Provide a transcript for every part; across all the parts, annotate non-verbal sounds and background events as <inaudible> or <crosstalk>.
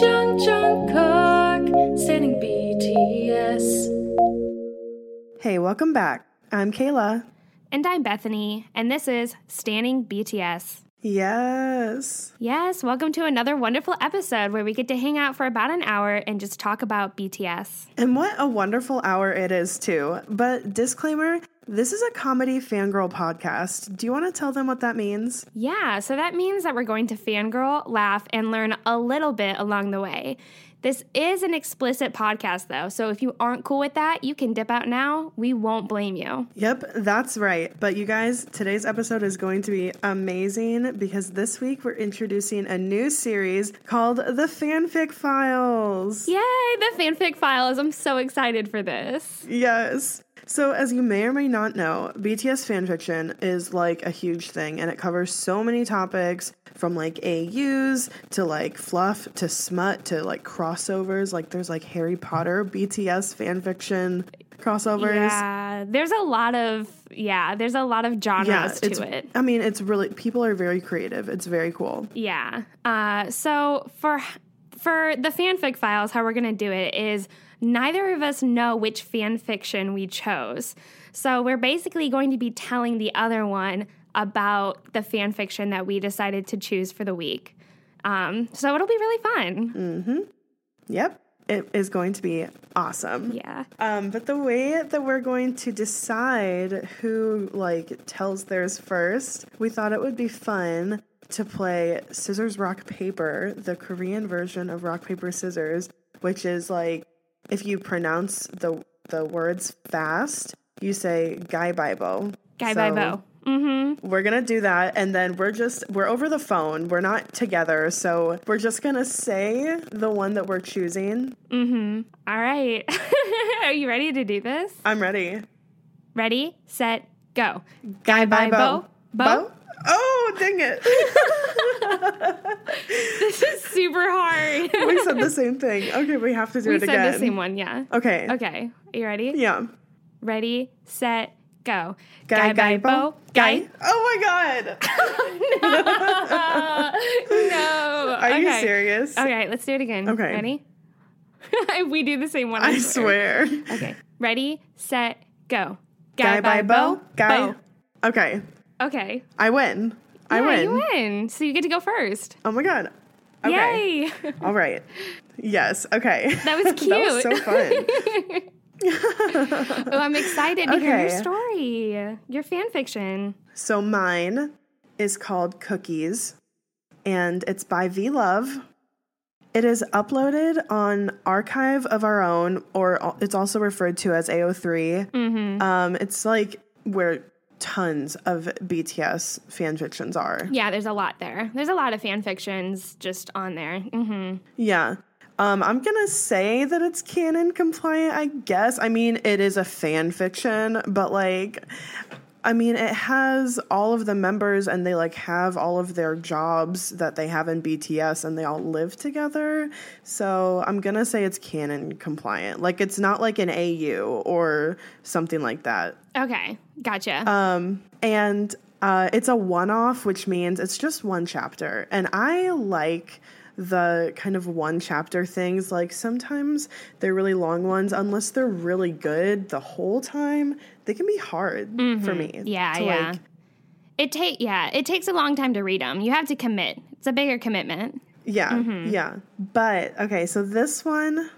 Young, Jung Jungkook, standing BTS. Hey, welcome back. I'm Kayla. And I'm Bethany, and this is Standing BTS. Yes. Yes, welcome to another wonderful episode where we get to hang out for about an hour and just talk about BTS. And what a wonderful hour it is, too. But disclaimer this is a comedy fangirl podcast. Do you want to tell them what that means? Yeah, so that means that we're going to fangirl, laugh, and learn a little bit along the way. This is an explicit podcast, though, so if you aren't cool with that, you can dip out now. We won't blame you. Yep, that's right. But you guys, today's episode is going to be amazing because this week we're introducing a new series called The Fanfic Files. Yay, the fanfic files. I'm so excited for this. Yes. So, as you may or may not know, BTS fanfiction is like a huge thing and it covers so many topics from like AUs to like fluff to smut to like crossovers. Like, there's like Harry Potter BTS fanfiction crossovers. Yeah, there's a lot of yeah, there's a lot of genres it's, to it. I mean, it's really people are very creative. It's very cool. Yeah. Uh, so for for the fanfic files, how we're gonna do it is neither of us know which fan fiction we chose. So we're basically going to be telling the other one about the fan fiction that we decided to choose for the week. Um, so it'll be really fun. Yep. It is going to be awesome. Yeah. Um, but the way that we're going to decide who like tells theirs first, we thought it would be fun to play scissors rock paper, the Korean version of rock paper scissors, which is like if you pronounce the the words fast, you say Guy Bibo. Guy So Bibo. Mm-hmm. We're gonna do that, and then we're just we're over the phone. We're not together, so we're just gonna say the one that we're choosing. Mm-hmm. All right. <laughs> Are you ready to do this? I'm ready. Ready, set, go. Guy Bibo. Bibo. Bo? Oh, dang it. <laughs> <laughs> This is super hard. we said the same thing. Okay, we have to do We it said again. the same one, yeah. Okay. Okay. Are you ready? Yeah. Ready, set, go. Guy, guy, bo, guy. Oh my god. <laughs> <laughs> no. Are you serious? Okay, let's do it again. Okay. Ready? <laughs> we do the same one. I swear. Okay. Ready, set, go. Guy by bo, guy. Bo. Okay. Okay. I win. I win. you win. So you get to go first. Oh my god. Okay. Yay. All right. Yes. Okay. That was cute. that was so fun. <laughs> oh, I'm excited to hear your story. Your fan fiction. So mine is called Cookies, and it's by V Love. It is uploaded on Archive of Our Own, or it's also referred to as AO3. Mm-hmm. Um, it's like where tons of BTS fan fictions are. Yeah, there's a lot there. There's a lot of fan fictions just on there. hmm Yeah. Um, I'm gonna say that it's canon compliant, I guess. I mean, it is a fan fiction, but like, I mean, it has all of the members and they like have all of their jobs that they have in BTS and they all live together. So I'm gonna say it's canon compliant. Like, it's not like an AU or something like that. Okay, gotcha. Um, and Uh, it's a one off, which means it's just one chapter. And I like the kind of one chapter things. Like sometimes they're really long ones, unless they're really good the whole time, they can be hard for me. Mm-hmm. Yeah, to, yeah. like, It take yeah, it takes a long time to read them. You have to commit. It's a bigger commitment. Yeah, Mm-hmm. yeah. But okay, so this one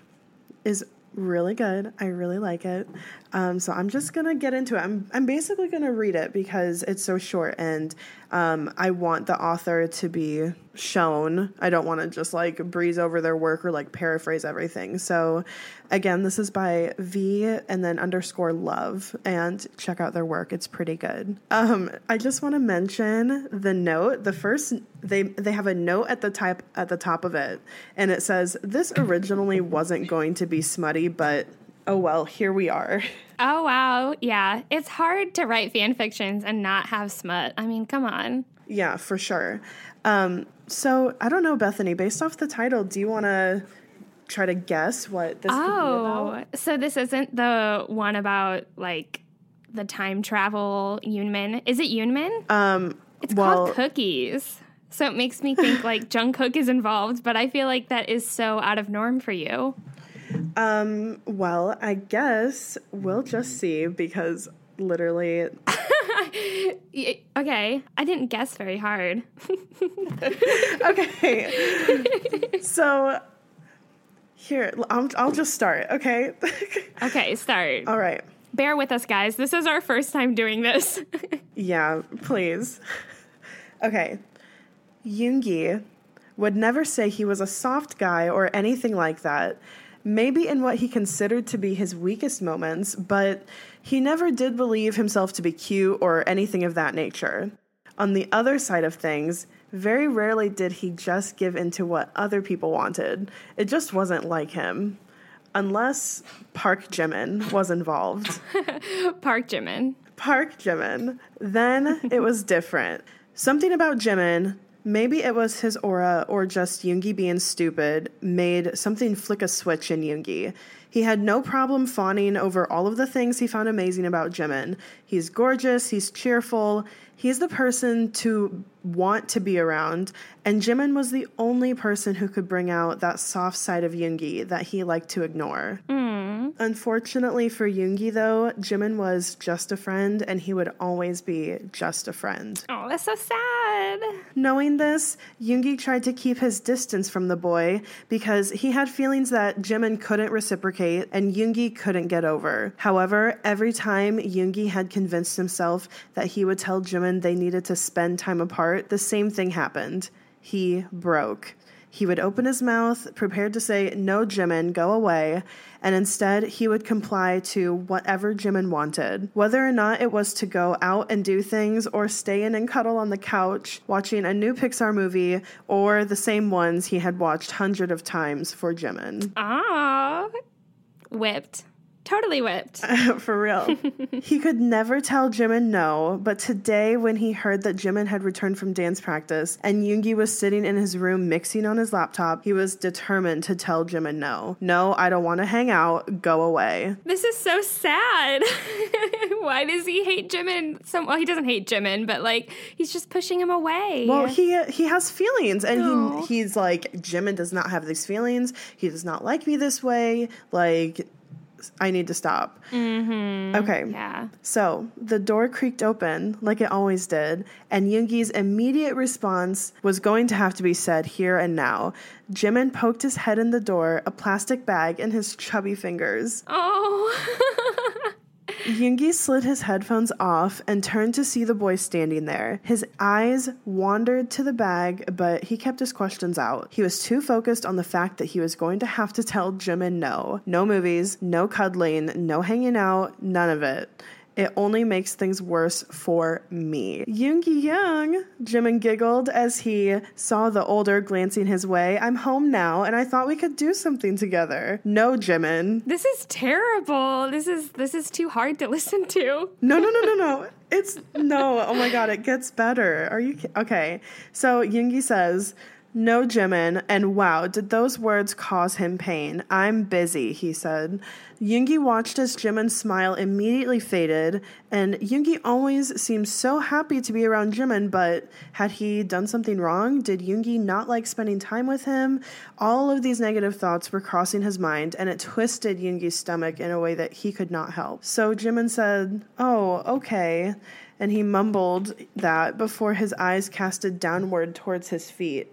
is really good. I really like it. Um, so I'm just gonna get into it. I'm I'm basically gonna read it because it's so short, and um, I want the author to be shown. I don't want to just like breeze over their work or like paraphrase everything. So again, this is by V and then underscore love, and check out their work. It's pretty good. Um, I just want to mention the note. The first they they have a note at the type at the top of it, and it says this originally wasn't going to be smutty, but oh well, here we are. <laughs> Oh wow, yeah. It's hard to write fan fictions and not have smut. I mean, come on. Yeah, for sure. Um, so I don't know, Bethany. Based off the title, do you want to try to guess what this could be Oh, about? so this isn't the one about like the time travel Yoonmin. Is it Yoonmin? Um, it's well, called Cookies. So it makes me think like <laughs> Jungkook is involved, but I feel like that is so out of norm for you. Um, well, I guess we'll just see because literally, <laughs> Okay, I didn't guess very hard. <laughs> okay. so here, I'll, I'll just start. Okay. <laughs> Okay, start. All right. Bear with us, guys. This is our first time doing this. Yeah, please. Okay. Yoongi would never say he was a soft guy or anything like that. Maybe in what he considered to be his weakest moments, but he never did believe himself to be cute or anything of that nature. On the other side of things, very rarely did he just give into what other people wanted. It just wasn't like him. Unless Park Jimin was involved. <laughs> Park Jimin. Park Jimin. Then it was different. Something about Jimin, maybe it was his aura or just Yoongi being stupid, made something flick a switch in Yoongi. He had no problem fawning over all of the things he found amazing about Jimin. He's gorgeous, he's cheerful, he's the person to want to be around, and Jimin was the only person who could bring out that soft side of Yoongi that he liked to ignore. Mm. Unfortunately for Yoongi, though, Jimin was just a friend and he would always be just a friend. Oh, that's so sad. Knowing this, Yoongi tried to keep his distance from the boy because he had feelings that Jimin couldn't reciprocate and Yoongi couldn't get over. However, every time Yoongi had convinced himself that he would tell Jimin they needed to spend time apart, the same thing happened. He broke. He would open his mouth, prepared to say, No, Jimin, go away, and instead he would comply to whatever Jimin wanted. Whether or not it was to go out and do things, or stay in and cuddle on the couch, watching a new Pixar movie, or the same ones he had watched hundreds of times for Jimin. Ah, whipped. Totally whipped. <laughs> For real. <laughs> he could never tell Jimin no, but today when he heard that Jimin had returned from dance practice and Yoongi was sitting in his room mixing on his laptop, he was determined to tell Jimin no. No, I don't want to hang out. Go away. This is so sad. <laughs> Why does he hate Jimin? So well, he doesn't hate Jimin, but like he's just pushing him away. Well, he he has feelings, and No. he he's like Jimin does not have these feelings. He does not like me this way. Like, I need to stop. Mm-hmm. Okay. yeah. So the door creaked open, like it always did, and Yoongi's immediate response was going to have to be said here and now. Jimin poked his head in the door, a plastic bag in his chubby fingers. Oh. <laughs> Yoongi slid his headphones off and turned to see the boy standing there. His eyes wandered to the bag, but he kept his questions out. He was too focused on the fact that he was going to have to tell Jimin no. No movies, no cuddling, no hanging out, none of it. It only makes things worse for me. Yoongi hyung, Jimin giggled as he saw the older glancing his way. I'm home now, and I thought we could do something together. No, Jimin. this is terrible. This is this is too hard to <laughs> listen to. No, no, no, no, no. It's no. Oh my god, it gets better. Are you okay? So Yoongi says, No, Jimin, and wow, did those words cause him pain? I'm busy, he said. Yoongi watched as Jimin's smile immediately faded, and Yoongi always seemed so happy to be around Jimin, but had he done something wrong? Did Yoongi not like spending time with him? All of these negative thoughts were crossing his mind, and it twisted Yoongi's stomach in a way that he could not help. So Jimin said, Oh, okay. And he mumbled that before his eyes casted downward towards his feet.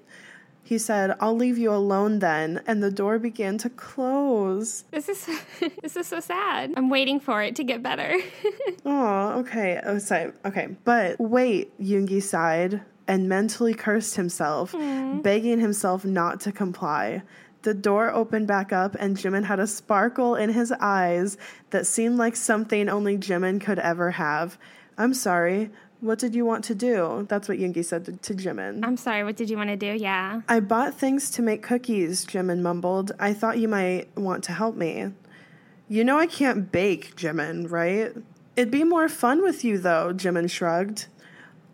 He said, I'll leave you alone then. And the door began to close. This is <laughs> this is so sad. I'm waiting for it to get better. <laughs> Oh, okay. Oh, sorry. Okay. But wait, Yoongi sighed and mentally cursed himself, mm-hmm. begging himself not to comply. The door opened back up, and Jimin had a sparkle in his eyes that seemed like something only Jimin could ever have. I'm sorry. What did you want to do? That's what Yoongi said to, to Jimin. I'm sorry, what did you want to do? Yeah. I bought things to make cookies, Jimin mumbled. I thought you might want to help me. You know I can't bake, Jimin, right? It'd be more fun with you, though, Jimin shrugged.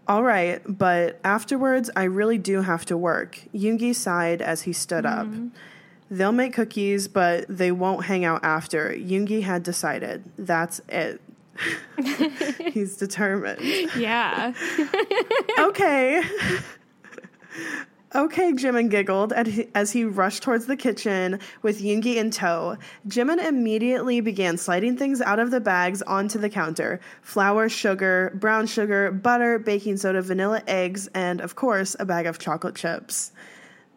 All right, but afterwards I really do have to work. Yoongi sighed as he stood up. Mm-hmm. They'll make cookies, but they won't hang out after. Yoongi had decided. That's it. <laughs> He's determined. Yeah. okay. Okay, Jimin giggled as he, rushed towards the kitchen with Yoongi in tow. Jimin immediately began sliding things out of the bags onto the counter flour, sugar, brown sugar, butter, baking soda, vanilla eggs, and, of course, a bag of chocolate chips.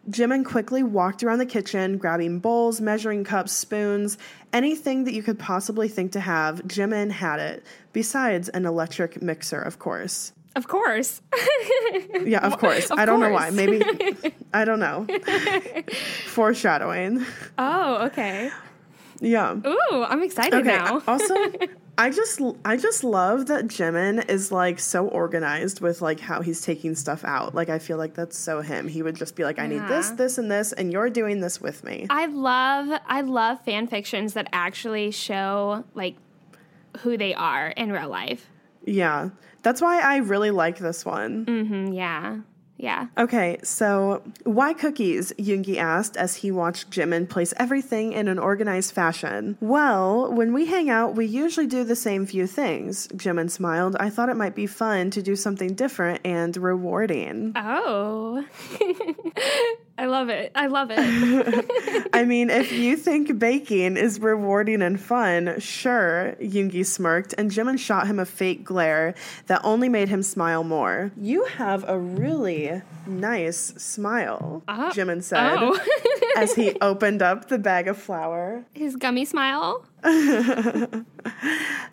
Jimin quickly walked around the kitchen, grabbing bowls, measuring cups, spoons, anything that you could possibly think to have. Jimin had it, besides an electric mixer, of course. of course. <laughs> Yeah, of course. Of I don't know why. Maybe <laughs> I don't know. Foreshadowing. oh, okay. Yeah. Ooh, I'm excited Okay. now. also, <laughs> I just I just love that Jimin is like so organized with like how he's taking stuff out. Like I feel like that's so him. He would just be like, I need this, this, and this, and you're doing this with me. I love I love fan fictions that actually show like who they are in real life. yeah. That's why I really like this one. Mm, hmm. yeah. Yeah. Okay, so why cookies? Yoongi asked as he watched Jimin place everything in an organized fashion. Well, when we hang out, we usually do the same few things. Jimin smiled. I thought it might be fun to do something different and rewarding. Oh. <laughs> I love it. I love it. <laughs> I mean, if you think baking is rewarding and fun, sure, Yoongi smirked, and Jimin shot him a fake glare that only made him smile more. You have a really nice smile, uh, Jimin said oh. as he <laughs> opened up the bag of flour. His gummy smile. <laughs>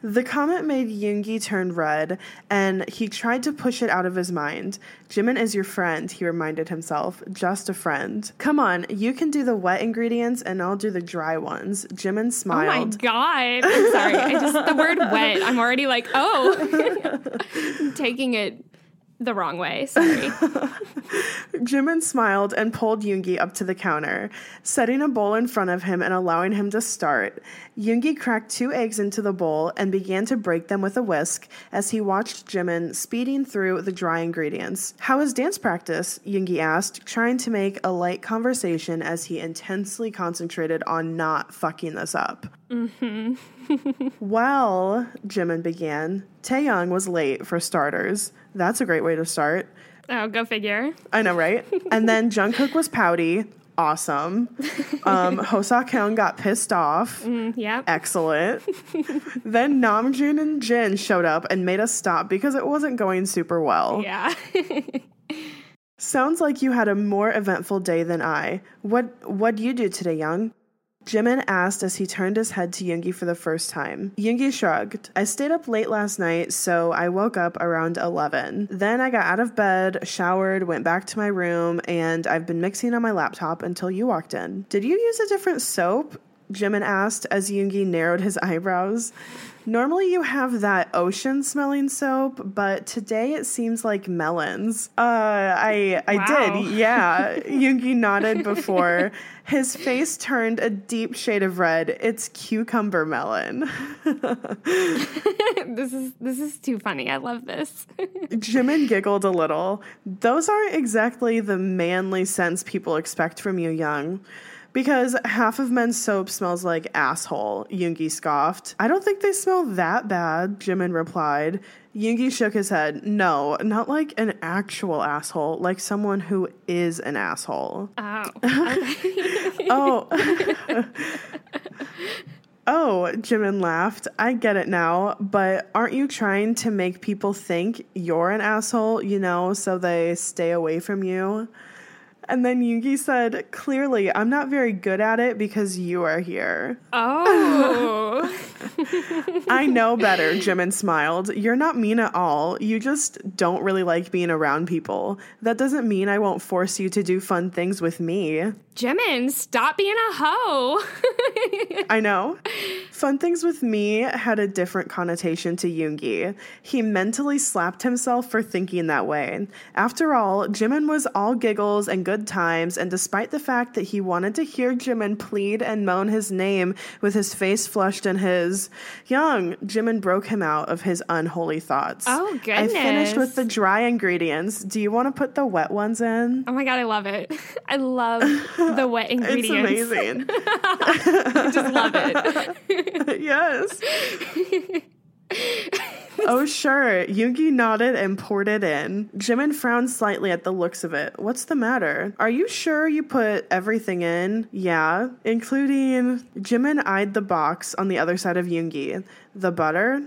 The comment made Yoongi turn red, and he tried to push it out of his mind. Jimin is your friend, he reminded himself. Just a friend. Come on, you can do the wet ingredients, and I'll do the dry ones. Jimin smiled. Oh my god. I'm sorry. I just the word <laughs> wet. I'm already like, oh. I'm <laughs> taking it the wrong way. Sorry. <laughs> Jimin smiled and pulled Yoongi up to the counter, setting a bowl in front of him and allowing him to start. Yoongi cracked two eggs into the bowl and began to break them with a whisk as he watched Jimin speeding through the dry ingredients. How is dance practice? Yoongi asked, trying to make a light conversation as he intensely concentrated on not fucking this up. <laughs> well, Jimin began. Taehyung was late for starters. That's a great way to start. Oh, go figure. I know, right? <laughs> and then Jungkook was pouty. Awesome. <laughs> Um, Hoseok hyung got pissed off. Yep. Excellent. then Namjoon and Jin showed up and made us stop because it wasn't going super well. Yeah. Sounds like you had a more eventful day than I. What what'd you do today, hyung? Jimin asked as he turned his head to Yoongi for the first time. Yoongi shrugged. I stayed up late last night, so I woke up around 11. Then I got out of bed, showered, went back to my room, and I've been mixing on my laptop until you walked in. Did you use a different soap? Jimin asked as Yoongi narrowed his eyebrows. Normally you have that ocean smelling soap, but today it seems like melons. Uh, I I Wow. did, yeah. <laughs> Yoongi nodded before his face turned a deep shade of red. It's cucumber melon. <laughs> this is this is too funny. I love this. <laughs> Jimin giggled a little. Those aren't exactly the manly scents people expect from you, hyung. Because half of men's soap smells like asshole, Yoongi scoffed. I don't think they smell that bad, Jimin replied. Yoongi shook his head. No, not like an actual asshole, like someone who is an asshole. <laughs> Oh. Oh. <laughs> oh, Jimin laughed. I get it now, but aren't you trying to make people think you're an asshole, you know, so they stay away from you? And then Yoongi said, Clearly, I'm not very good at it because you are here. oh. <laughs> <laughs> I know better, Jimin smiled. You're not mean at all. You just don't really like being around people. That doesn't mean I won't force you to do fun things with me. Jimin, stop being a hoe. <laughs> I know. Fun Things with Me had a different connotation to Yoongi. He mentally slapped himself for thinking that way. After all, Jimin was all giggles and good times, and despite the fact that he wanted to hear Jimin plead and moan his name with his face flushed in his, Hyung, Jimin broke him out of his unholy thoughts. Oh, goodness. I finished with the dry ingredients. Do you want to put the wet ones in? oh my god, I love it. <laughs> I love the wet <laughs> ingredients. It's amazing. <laughs> I just love it. yes. <laughs> oh, sure. Yoongi nodded and poured it in. Jimin frowned slightly at the looks of it. What's the matter? Are you sure you put everything in? Yeah, including. Jimin eyed the box on the other side of Yoongi. The butter?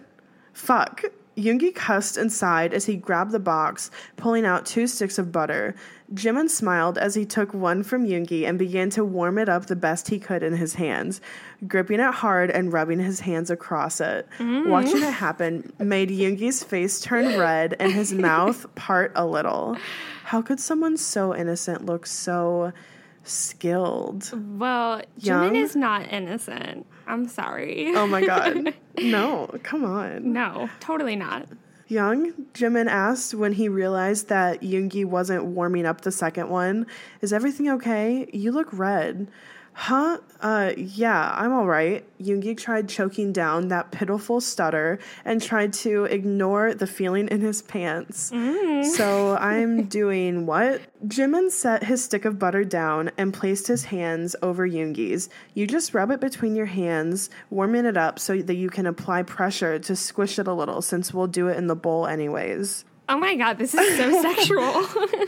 Fuck. Yoongi cussed and sighed as he grabbed the box, pulling out two sticks of butter. Jimin smiled as he took one from Yoongi and began to warm it up the best he could in his hands, gripping it hard and rubbing his hands across it. Mm. Watching it happen made Yoongi's face turn red and his <laughs> mouth part a little. How could someone so innocent look so skilled? Well? Jimin is not innocent. I'm sorry. Oh my god. <laughs> No, come on. No, totally not. Hyung, Jimin asked when he realized that Yoongi wasn't warming up the second one. Is everything okay? You look red. Huh? Uh, yeah, I'm all right. Yoongi tried choking down that pitiful stutter and tried to ignore the feeling in his pants. So I'm <laughs> doing what? Jimin set his stick of butter down and placed his hands over Yoongi's. You just rub it between your hands, warming it up so that you can apply pressure to squish it a little since we'll do it in the bowl anyways. Oh my god, this is so <laughs> sexual.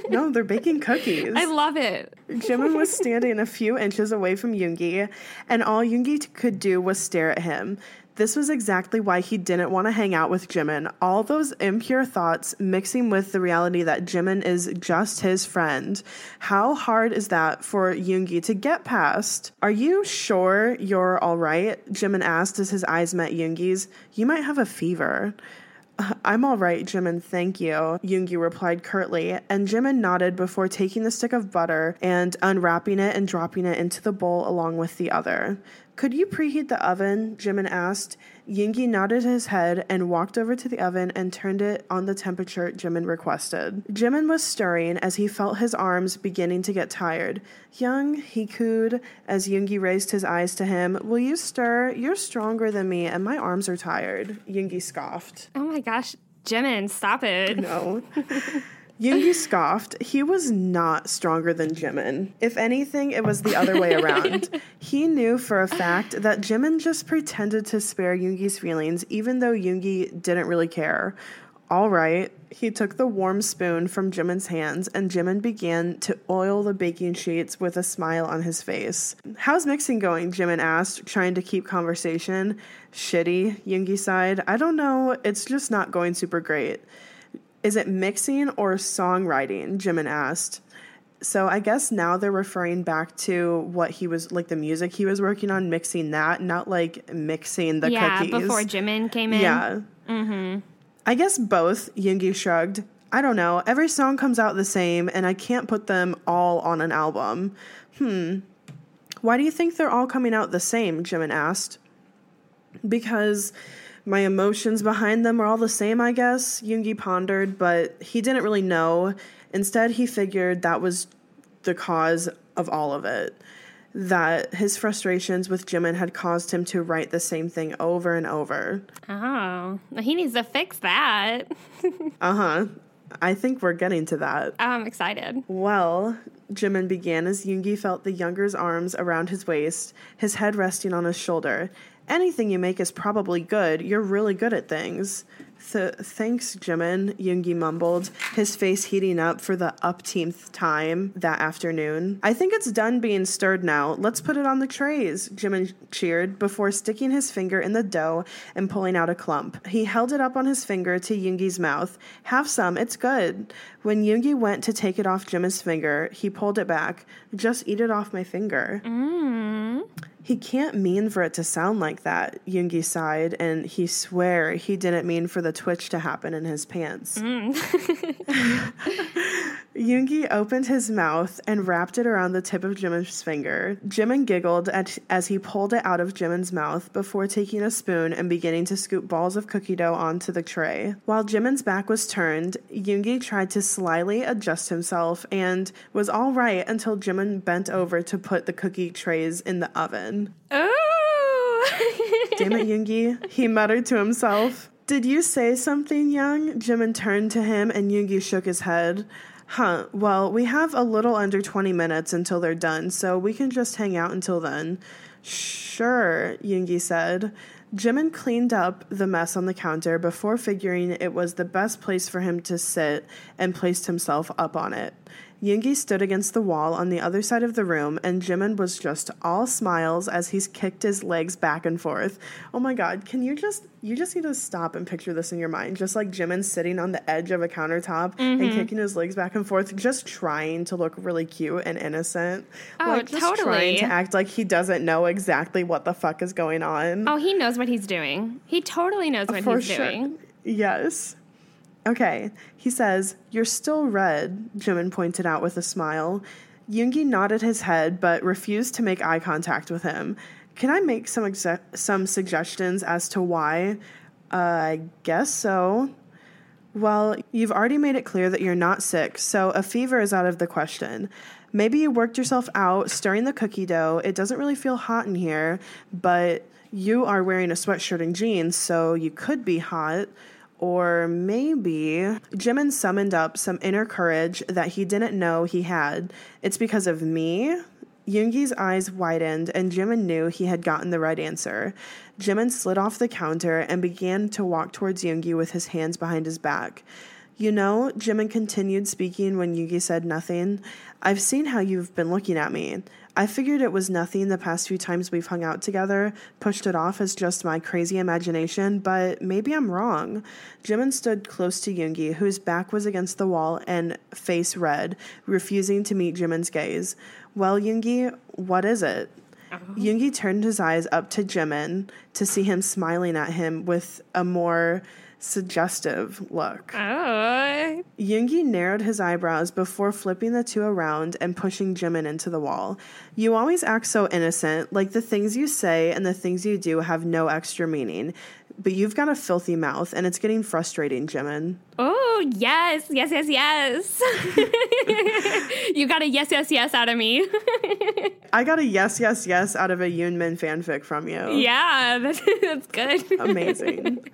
No, they're baking cookies. I love it. Jimin was standing a few inches away from Yoongi, and all Yoongi could do was stare at him. This was exactly why he didn't want to hang out with Jimin. All those impure thoughts mixing with the reality that Jimin is just his friend. How hard is that for Yoongi to get past? Are you sure you're all right? Jimin asked as his eyes met Yoongi's. You might have a fever. I'm all right, Jimin, thank you, Yoongi replied curtly, and Jimin nodded before taking the stick of butter and unwrapping it and dropping it into the bowl along with the other. Could you preheat the oven? Jimin asked. Yoongi nodded his head and walked over to the oven and turned it on the temperature Jimin requested. Jimin was stirring as he felt his arms beginning to get tired. Hyung, he cooed as Yoongi raised his eyes to him. Will you stir? You're stronger than me, and my arms are tired. Yoongi scoffed. Oh my gosh, Jimin, stop it. No. <laughs> Yoongi scoffed. He was not stronger than Jimin. If anything, it was the other way around. <laughs> he knew for a fact that Jimin just pretended to spare Yoongi's feelings, even though Yoongi didn't really care. All right. He took the warm spoon from Jimin's hands, and Jimin began to oil the baking sheets with a smile on his face. How's mixing going? Jimin asked, trying to keep conversation. Shitty, Yoongi sighed. I don't know. It's just not going super great. Is it mixing or songwriting? Jimin asked. So I guess now they're referring back to what he was like the music he was working on, mixing that, not like mixing the yeah, cookies. before Jimin came in. Yeah. Mm-hmm. I guess both, Yoongi shrugged. I don't know. Every song comes out the same, and I can't put them all on an album. Hmm. Why do you think they're all coming out the same? Jimin asked. Because my emotions behind them are all the same, I guess, Yoongi pondered, but he didn't really know. Instead, he figured that was the cause of all of it. That his frustrations with Jimin had caused him to write the same thing over and over. Oh, he needs to fix that. <laughs> Uh huh. I think we're getting to that. I'm excited. Well, Jimin began as Yoongi felt the younger's arms around his waist, his head resting on his shoulder. Anything you make is probably good. You're really good at things. Th- thanks, Jimin, Yoongi mumbled, his face heating up for the upteenth time that afternoon. I think it's done being stirred now. Let's put it on the trays, Jimin cheered before sticking his finger in the dough and pulling out a clump. He held it up on his finger to Yoongi's mouth. Have some, it's good. When Yoongi went to take it off Jimin's finger, he pulled it back. Just eat it off my finger. Mm. He can't mean for it to sound like that, Yoongi sighed, and he swear he didn't mean for the twitch to happen in his pants. Mm. <laughs> Yoongi opened his mouth and wrapped it around the tip of Jimin's finger. Jimin giggled at, as he pulled it out of Jimin's mouth before taking a spoon and beginning to scoop balls of cookie dough onto the tray. While Jimin's back was turned, Yoongi tried to slyly adjust himself and was all right until Jimin bent over to put the cookie trays in the oven. Oh! <laughs> Damn it, Yoongi, he muttered to himself. Did you say something, hyung? Jimin turned to him and Yoongi shook his head. Huh, well, we have a little under 20 minutes until they're done, so we can just hang out until then. Sure, Yoongi said. Jimin cleaned up the mess on the counter before figuring it was the best place for him to sit and placed himself up on it. Yoongi stood against the wall on the other side of the room, and Jimin was just all smiles as he kicked his legs back and forth. Oh my god, can you just you just need to stop and picture this in your mind. Just like Jimin sitting on the edge of a countertop and mm-hmm. kicking his legs back and forth, just trying to look really cute and innocent. Oh, like just trying to act like he doesn't know exactly what the fuck is going on. oh, he knows what he's doing. He totally knows uh, what For he's sure. doing. Yes. Okay. He says, You're still red, Jimin pointed out with a smile. Yoongi nodded his head but refused to make eye contact with him. Can I make some exe- some suggestions as to why? Uh, I guess so. Well, you've already made it clear that you're not sick, so a fever is out of the question. Maybe you worked yourself out stirring the cookie dough. It doesn't really feel hot in here, but you are wearing a sweatshirt and jeans, so you could be hot. Or maybe Jimin summoned up some inner courage that he didn't know he had. It's because of me? Yoongi's eyes widened, and Jimin knew he had gotten the right answer. Jimin slid off the counter and began to walk towards Yoongi with his hands behind his back. You know, Jimin continued speaking when Yoongi said nothing. I've seen how you've been looking at me. I figured it was nothing the past few times we've hung out together, pushed it off as just my crazy imagination, but maybe I'm wrong. Jimin stood close to Yoongi, whose back was against the wall and face red, refusing to meet Jimin's gaze. Well, Yoongi, what is it? Oh. Yoongi turned his eyes up to Jimin to see him smiling at him with a more suggestive look. Oh. Yoongi narrowed his eyebrows before flipping the two around and pushing Jimin into the wall. You always act so innocent, like the things you say and the things you do have no extra meaning. But you've got a filthy mouth, and it's getting frustrating, Jimin. Oh, yes, yes, yes, yes. <laughs> you got a yes, yes, yes out of me. <laughs> I got a yes, yes, yes out of a Yoonmin fanfic from you. yeah, <laughs> that's, that's good. Amazing.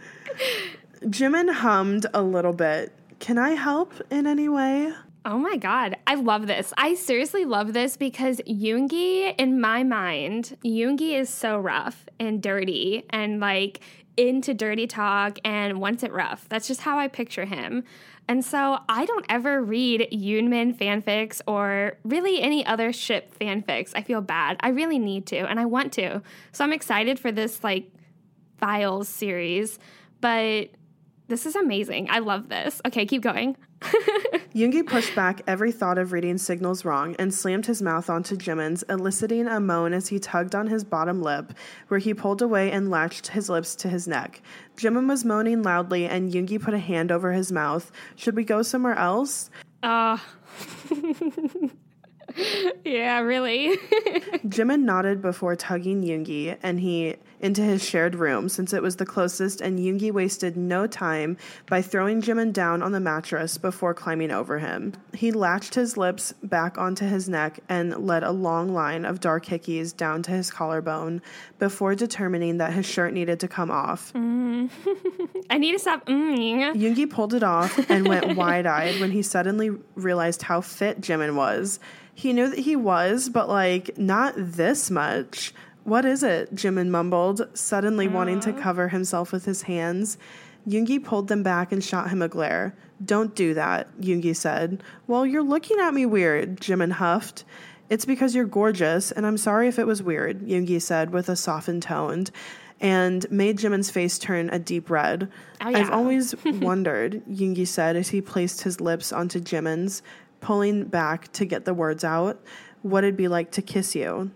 Jimin hummed a little bit. Can I help in any way? Oh my god, I love this. I seriously love this because Yoongi, in my mind, Yoongi is so rough and dirty and like into dirty talk and wants it rough. That's just how I picture him. And so I don't ever read Yoonmin fanfics or really any other ship fanfics. I feel bad. I really need to and I want to. So I'm excited for this like files series, but this is amazing. I love this. Okay, keep going. <laughs> Yoongi pushed back every thought of reading signals wrong and slammed his mouth onto Jimin's, eliciting a moan as he tugged on his bottom lip, where he pulled away and latched his lips to his neck. Jimin was moaning loudly, and Yoongi put a hand over his mouth. Should we go somewhere else? Uh, <laughs> yeah, really. <laughs> Jimin nodded before tugging Yoongi and he into his shared room since it was the closest and Yoongi wasted no time by throwing Jimin down on the mattress before climbing over him. He latched his lips back onto his neck and led a long line of dark hickeys down to his collarbone before determining that his shirt needed to come off. <laughs> I need to stop. Mm. Yoongi pulled it off and went <laughs> wide eyed when he suddenly realized how fit Jimin was. He knew that he was, but like, not this much. What is it? Jimin mumbled, suddenly wanting to oh. cover himself with his hands. Yoongi pulled them back and shot him a glare. Don't do that, Yoongi said. Well, you're looking at me weird, Jimin huffed. It's because you're gorgeous, and I'm sorry if it was weird, Yoongi said with a softened tone, and made Jimin's face turn a deep red. Oh, I've always <laughs> wondered, Yoongi said as he placed his lips onto Jimin's, pulling back to get the words out, what it'd be like to kiss you.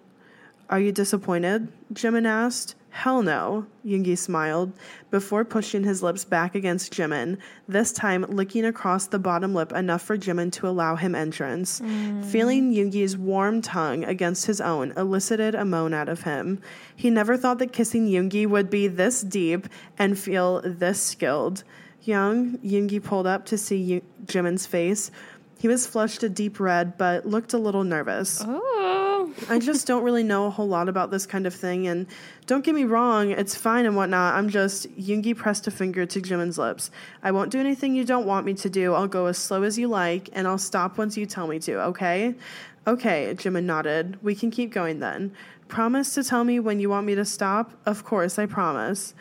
Are you disappointed? Jimin asked. Hell no, Yoongi smiled, before pushing his lips back against Jimin, this time licking across the bottom lip enough for Jimin to allow him entrance. Mm. Feeling Yoongi's warm tongue against his own elicited a moan out of him. He never thought that kissing Yoongi would be this deep and feel this skilled. Hyung, Yoongi pulled up to see Yo- Jimin's face. He was flushed a deep red, but looked a little nervous. Oh. I just don't really know a whole lot about this kind of thing. And don't get me wrong, it's fine and whatnot. I'm just, Yoongi pressed a finger to Jimin's lips. I won't do anything you don't want me to do. I'll go as slow as you like, and I'll stop once you tell me to, okay? Okay, Jimin nodded. We can keep going then. Promise to tell me when you want me to stop? Of course, I promise.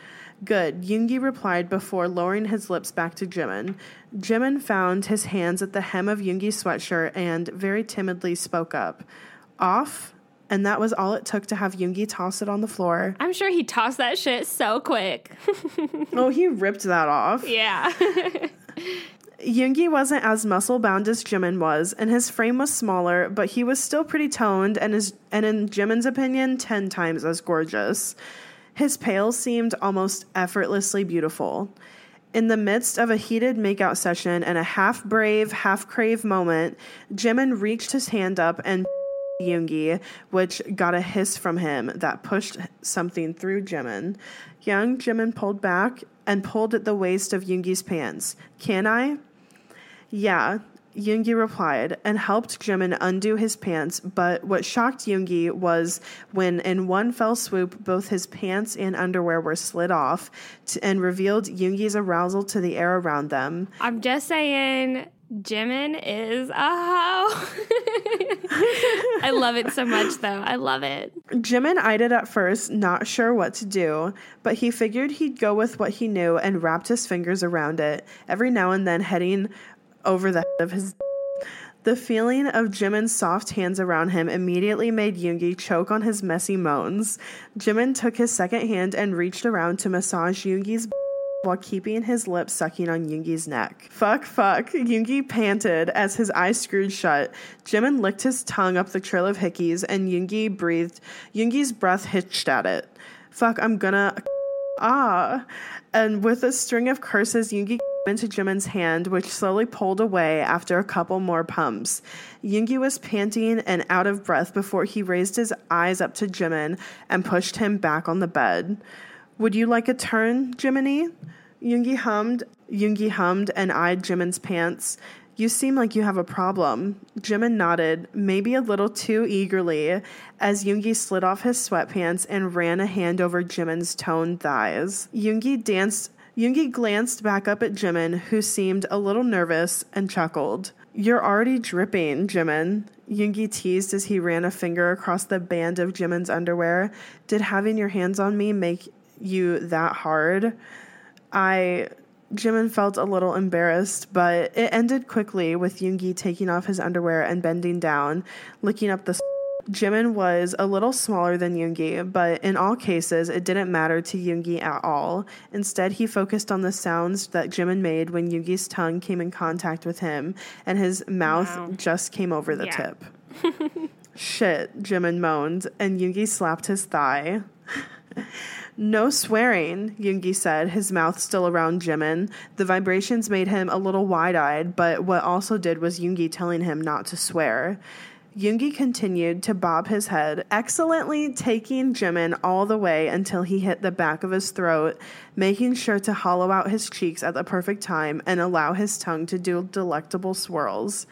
Good, Yoongi replied before lowering his lips back to Jimin. Jimin found his hands at the hem of Yoongi's sweatshirt and very timidly spoke up. Off? And that was all it took to have Yoongi toss it on the floor. I'm sure he tossed that shit so quick. <laughs> Oh, he ripped that off. yeah. <laughs> Yoongi wasn't as muscle bound as Jimin was, and his frame was smaller, but he was still pretty toned and is and in Jimin's opinion, ten times as gorgeous. His pale seemed almost effortlessly beautiful. In the midst of a heated makeout session and a half brave, half crave moment, Jimin reached his hand up and <laughs> Yoongi, which got a hiss from him that pushed something through Jimin. Hyung Jimin pulled back and pulled at the waist of Yoongi's pants. Can I? Yeah, Yoongi replied and helped Jimin undo his pants, but what shocked Yoongi was when, in one fell swoop, both his pants and underwear were slid off t- and revealed Yoongi's arousal to the air around them. I'm just saying, Jimin is a hoe. <laughs> I love it so much, though. I love it. Jimin eyed it at first, not sure what to do, but he figured he'd go with what he knew and wrapped his fingers around it, every now and then heading over the head of his. <laughs> The feeling of Jimin's soft hands around him immediately made Yoongi choke on his messy moans. Jimin took his second hand and reached around to massage Yoongi's <laughs> while keeping his lips sucking on Yoongi's neck. Fuck, fuck. Yoongi panted as his eyes screwed shut. Jimin licked his tongue up the trail of hickeys, and Yoongi breathed. Yoongi's breath hitched at it. Fuck, I'm gonna. <laughs> Ah. And with a string of curses, Yoongi into Jimin's hand, which slowly pulled away after a couple more pumps. Yoongi was panting and out of breath before he raised his eyes up to Jimin and pushed him back on the bed. Would you like a turn, Jiminie? Yoongi hummed. Yoongi hummed and eyed Jimin's pants. You seem like you have a problem. Jimin nodded, maybe a little too eagerly, as Yoongi slid off his sweatpants and ran a hand over Jimin's toned thighs. Yoongi danced. Yoongi glanced back up at Jimin, who seemed a little nervous, and chuckled. You're already dripping, Jimin. Yoongi teased as he ran a finger across the band of Jimin's underwear. Did having your hands on me make you that hard? I. Jimin felt a little embarrassed, but it ended quickly with Yoongi taking off his underwear and bending down, licking up the. Jimin was a little smaller than Yoongi, but in all cases, it didn't matter to Yoongi at all. Instead, he focused on the sounds that Jimin made when Yoongi's tongue came in contact with him, and his mouth Wow. just came over the Yeah. tip. <laughs> Shit, Jimin moaned, and Yoongi slapped his thigh. No swearing, Yoongi said, his mouth still around Jimin. The vibrations made him a little wide eyed, but what also did was Yoongi telling him not to swear. Yoongi continued to bob his head, excellently taking Jimin all the way until he hit the back of his throat, making sure to hollow out his cheeks at the perfect time and allow his tongue to do delectable swirls.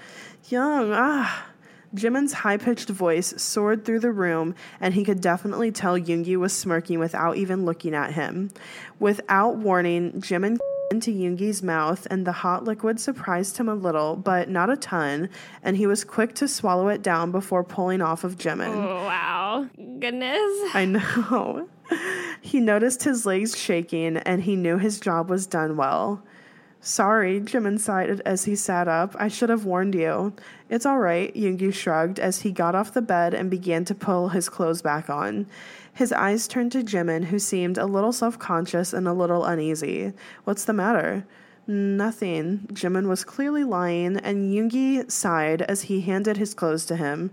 Hyung, ah. Jimin's high pitched voice soared through the room, and he could definitely tell Yoongi was smirking without even looking at him. Without warning, Jimin into Yoongi's mouth, and the hot liquid surprised him a little, but not a ton, and he was quick to swallow it down before pulling off of Jimin. Oh, wow. Goodness. I know. <laughs> he noticed his legs shaking, and he knew his job was done well. Sorry, Jimin sighed as he sat up. I should have warned you. It's all right, Yoongi shrugged as he got off the bed and began to pull his clothes back on. His eyes turned to Jimin, who seemed a little self conscious and a little uneasy. What's the matter? Nothing. Jimin was clearly lying, and Yoongi sighed as he handed his clothes to him.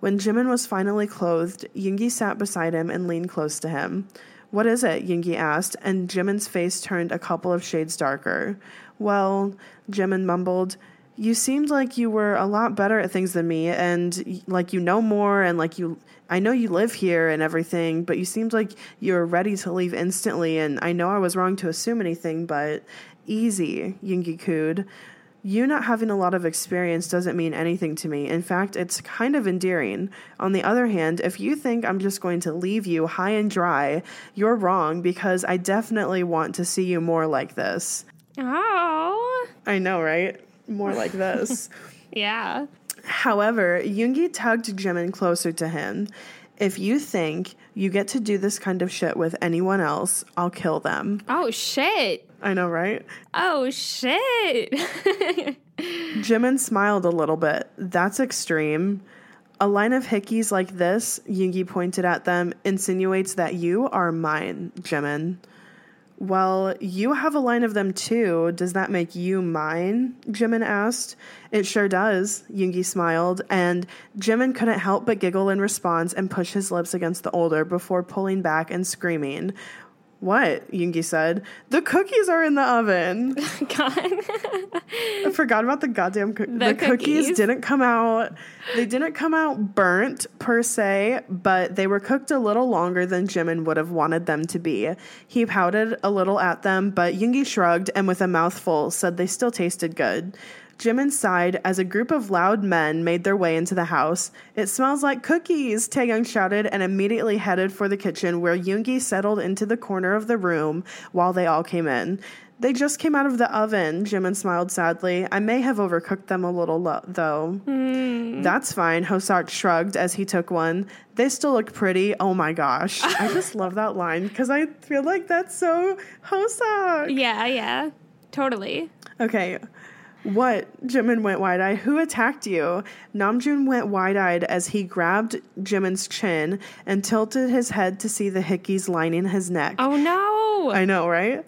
When Jimin was finally clothed, Yoongi sat beside him and leaned close to him. What is it? Yoongi asked, and Jimin's face turned a couple of shades darker. Well, Jimin mumbled, you seemed like you were a lot better at things than me and like you know more and like you I know you live here and everything, but you seemed like you were ready to leave instantly and I know I was wrong to assume anything, but easy, Yoongi cooed. You not having a lot of experience doesn't mean anything to me. In fact, it's kind of endearing. On the other hand, if you think I'm just going to leave you high and dry, you're wrong because I definitely want to see you more like this. Oh. I know, right? More like this. <laughs> yeah. However, Yoongi tugged Jimin closer to him. If you think you get to do this kind of shit with anyone else, I'll kill them. Oh, shit. I know, right? Oh, shit. <laughs> Jimin smiled a little bit. That's extreme. A line of hickeys like this, Yoongi pointed at them, insinuates that you are mine, Jimin. Well, you have a line of them too. Does that make you mine? Jimin asked. It sure does, Yoongi smiled, and Jimin couldn't help but giggle in response and push his lips against the older before pulling back and screaming. What? Yoongi said. The cookies are in the oven. <laughs> God. I forgot about the goddamn co- The the, cookies. cookies. didn't come out. They didn't come out burnt per se, but they were cooked a little longer than Jimin would have wanted them to be. He pouted a little at them, but Yoongi shrugged and with a mouthful said they still tasted good. Jimin sighed as a group of loud men made their way into the house. It smells like cookies, Taehyung shouted and immediately headed for the kitchen where Yoongi settled into the corner of the room while they all came in. They just came out of the oven, Jimin smiled sadly. I may have overcooked them a little, lo- though. Hmm. That's fine, Hoseok shrugged as he took one. They still look pretty. Oh my gosh. I <laughs> just love that line because I feel like that's so Hoseok. yeah, yeah. Totally. Okay. What? Jimin went wide eyed. Who attacked you? Namjoon went wide eyed as he grabbed Jimin's chin and tilted his head to see the hickeys lining his neck. Oh, no. I know, right?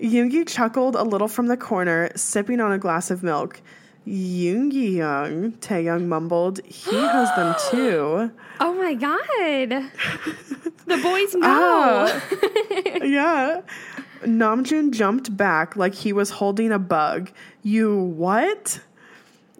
Yoongi chuckled a little from the corner, sipping on a glass of milk. Yoongi hyung, Taehyung mumbled. He has them <gasps> too. oh, my God. <laughs> the boys know. Ah. <laughs> yeah. Namjoon jumped back like he was holding a bug. You what?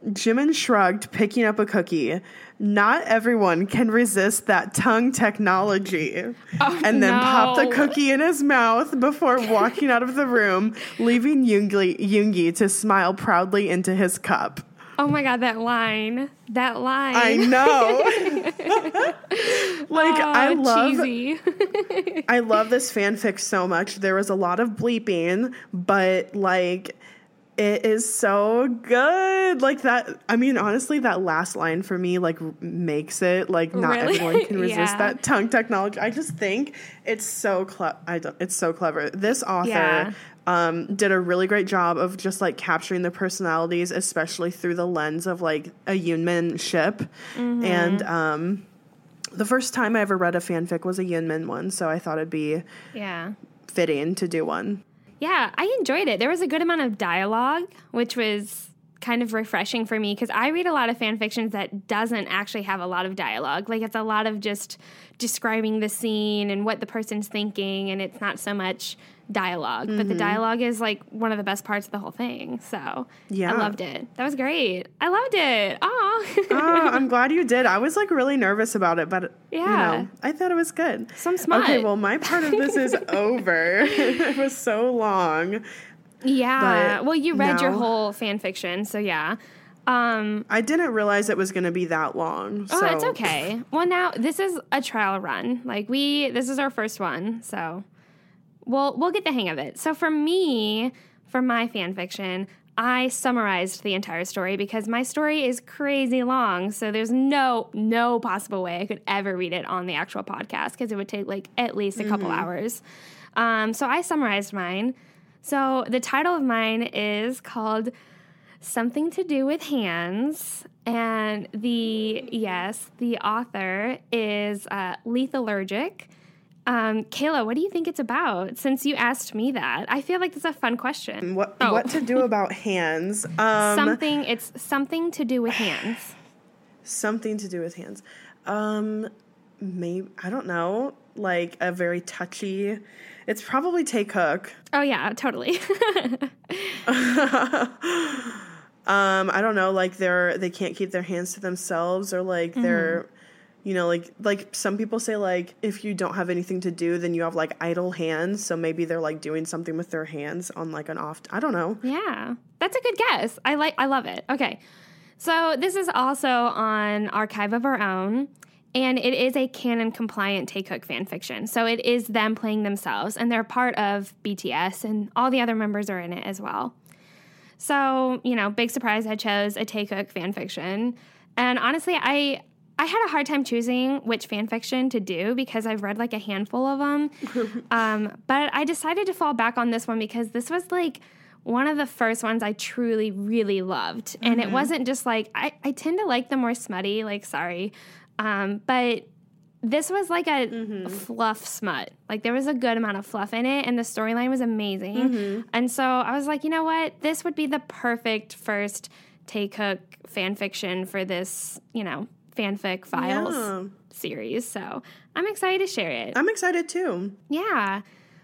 Jimin shrugged, picking up a cookie. Not everyone can resist that tongue technology. Oh, and then popped the cookie in his mouth before walking out of the room, leaving Yoongi, Yoongi to smile proudly into his cup. Oh, my God, that line. That line. I know. <laughs> like I Oh, love cheesy. I love this fanfic so much. There was a lot of bleeping, but like it is so good. Like that I mean honestly that last line for me like makes it like not Really? everyone can <laughs> resist Yeah. that tongue technology. I just think it's so cle- I don't it's so clever. This author Yeah. Um, did a really great job of just like capturing the personalities, especially through the lens of like a Yoonmin ship. Mm-hmm. And um, the first time I ever read a fanfic was a Yoonmin one, so I thought it'd be yeah. fitting to do one. Yeah, I enjoyed it. There was a good amount of dialogue, which was kind of refreshing for me because I read a lot of fan fictions that doesn't actually have a lot of dialogue. Like it's a lot of just describing the scene and what the person's thinking, and it's not so much dialog but the dialogue is like one of the best parts of the whole thing. So Yeah. I loved it. That was great. I loved it. Aw. oh, <laughs> I'm glad you did. I was like really nervous about it, but you Yeah. know, I thought it was good. So I'm smart. Okay, well, my part of this is <laughs> over. <laughs> it was so long. yeah. But Well, you read your whole fan fiction, so yeah. Um, I didn't realize it was going to be that long. oh, so it's okay. Well, now this is a trial run. Like we, this is our first one, so we'll we'll get the hang of it. So for me, for my fan fiction, I summarized the entire story because my story is crazy long. So there's no no possible way I could ever read it on the actual podcast because it would take like at least a couple hours. Um, so I summarized mine. So the title of mine is called something to do with hands and the yes the author is uh, lethalurgic um, kayla what do you think it's about since you asked me that i feel like that's a fun question what Oh. what to do about <laughs> hands? Um, something it's something to do with hands something to do with hands. Um, maybe I don't know. Like a very touchy. It's probably Taekook. oh yeah totally <laughs> Um, I don't know. Like they're they can't keep their hands to themselves, or like they're, you know, like like some people say like if you don't have anything to do, then you have like idle hands. So maybe they're like doing something with their hands on like an off. I don't know. Yeah, that's a good guess. I like. I love it. Okay, so this is also on Archive of Our Own, and it is a canon compliant Taekook fan fiction. So it is them playing themselves, and they're part of BTS, and all the other members are in it as well. So you know, big surprise. I chose a Taekook fan fiction, and honestly, I. I had a hard time choosing which fan fiction to do because I've read like a handful of them. <laughs> um, but I decided to fall back on this one because this was like one of the first ones I truly, really loved. And it wasn't just like, I, I tend to like the more smutty, like, sorry. Um, but this was like a fluff smut. Like there was a good amount of fluff in it, and the storyline was amazing. And so I was like, you know what? This would be the perfect first Taekook fan fiction for this, you know, fanfic files Yeah. series. So I'm excited to share it. I'm excited too. Yeah.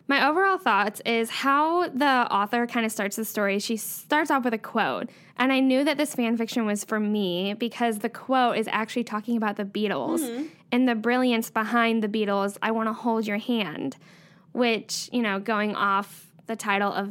My overall thoughts is how the author kind of starts the story. She starts off with a quote. And I knew that this fan fiction was for me because the quote is actually talking about the Beatles mm-hmm. and the brilliance behind the Beatles. I want to hold your hand, which, you know, going off the title of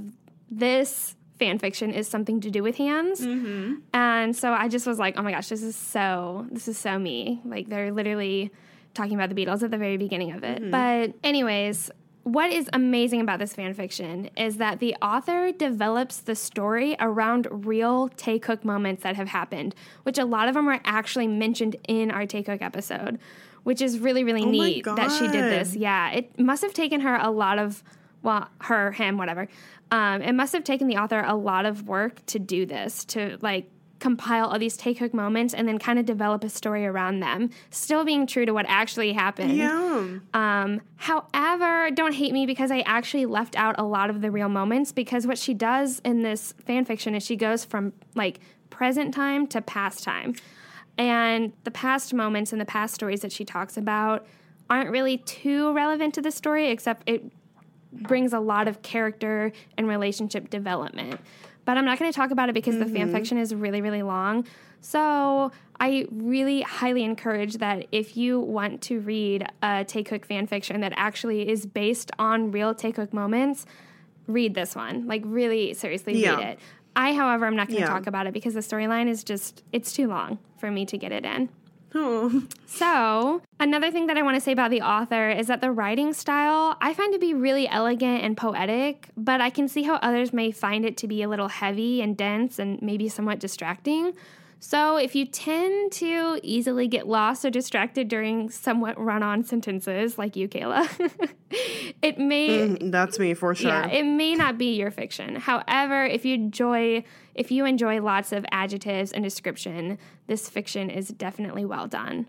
this fan fiction is something to do with hands. Mm-hmm. And so I just was like, oh my gosh, this is so, this is so me. Like they're literally talking about the Beatles at the very beginning of it. Mm-hmm. But, anyways, what is amazing about this fan fiction is that the author develops the story around real Taekook moments that have happened, which a lot of them are actually mentioned in our Taekook episode, which is really, really oh my neat that she did this. Yeah, it must have taken her a lot of, well, her, him, whatever. Um, it must have taken the author a lot of work to do this, to like compile all these Taekook moments and then kind of develop a story around them, still being true to what actually happened. Yeah. Um, however, don't hate me because I actually left out a lot of the real moments because what she does in this fan fiction is she goes from like present time to past time. And the past moments and the past stories that she talks about aren't really too relevant to the story, except it brings a lot of character and relationship development. But I'm not going to talk about it because the fan mm-hmm. fiction is really, really long. So I really highly encourage that if you want to read a Taekook fan fiction that actually is based on real Taekook moments, read this one. Like really seriously Yeah. read it. I, however, I'm not going to Yeah. talk about it because the storyline is just it's too long for me to get it in. <laughs> So, another thing that I want to say about the author is that the writing style I find to be really elegant and poetic, but I can see how others may find it to be a little heavy and dense and maybe somewhat distracting. So, if you tend to easily get lost or distracted during somewhat run on sentences, like you, Kayla, <laughs> it may mm-hmm. That's me for sure. yeah, it may not be your fiction. However, if you enjoy if you enjoy lots of adjectives and description, this fiction is definitely well done.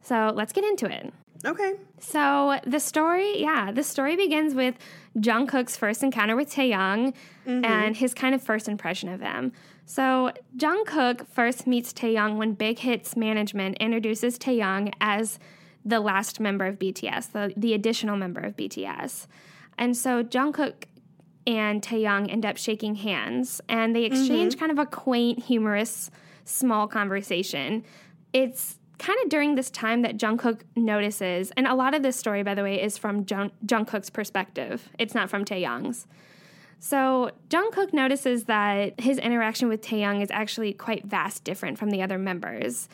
So, let's get into it. okay. So the story, yeah, the story begins with Jungkook's first encounter with Taehyung mm-hmm. and his kind of first impression of him. So Jungkook first meets Taehyung when Big Hits management introduces Taehyung as the last member of BTS, the, the additional member of BTS. And so Jungkook and Taehyung end up shaking hands, and they mm-hmm. exchange kind of a quaint, humorous, small conversation. It's kind of during this time that Jungkook notices, and a lot of this story, by the way, is from Jung- Jungkook's perspective. It's not from Taehyung's. So Jung Jungkook notices that his interaction with Taehyung is actually quite vast different from the other members.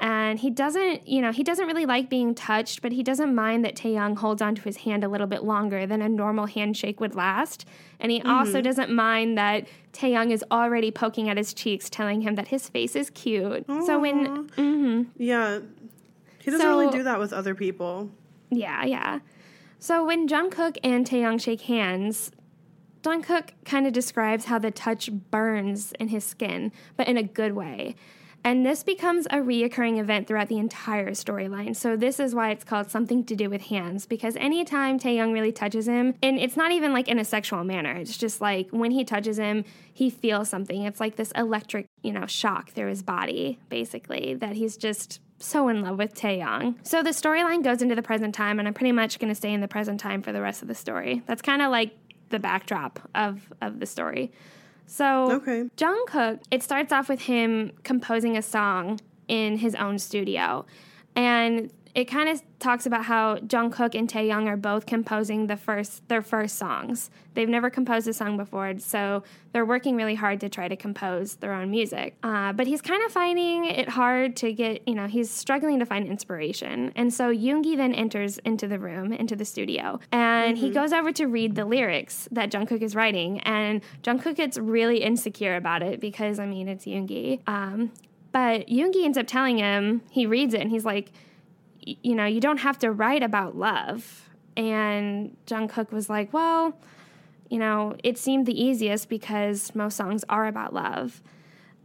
And he doesn't, you know, he doesn't really like being touched, but he doesn't mind that Taehyung holds onto his hand a little bit longer than a normal handshake would last. And he mm-hmm. also doesn't mind that Taehyung is already poking at his cheeks, telling him that his face is cute. So when mm-hmm. Yeah. He doesn't So- really do that with other people. Yeah, yeah. So when Jungkook and Taehyung shake hands, Jungkook kind of describes how the touch burns in his skin, but in a good way. And this becomes a reoccurring event throughout the entire storyline. So this is why it's called something to do with hands, because anytime Taehyung really touches him, and it's not even like in a sexual manner, it's just like when he touches him, he feels something. It's like this electric, you know, shock through his body, basically, that he's just so in love with Taehyung. So the storyline goes into the present time, and I'm pretty much to stay in the present time for the rest of the story. That's kind of like the backdrop of of the story. So Okay. Jungkook, it starts off with him composing a song in his own studio, and it kind of talks about how Jungkook and Taehyung are both composing the first their first songs. They've never composed a song before, so they're working really hard to try to compose their own music. Uh, but he's kind of finding it hard to get, you know, he's struggling to find inspiration. And so Yoongi then enters into the room, into the studio, and he goes over to read the lyrics that Jungkook is writing. And Jungkook gets really insecure about it because, I mean, it's Yoongi. Um, but Yoongi ends up telling him, he reads it, and he's like, you know, you don't have to write about love. And Jungkook was like, well, you know, it seemed the easiest because most songs are about love.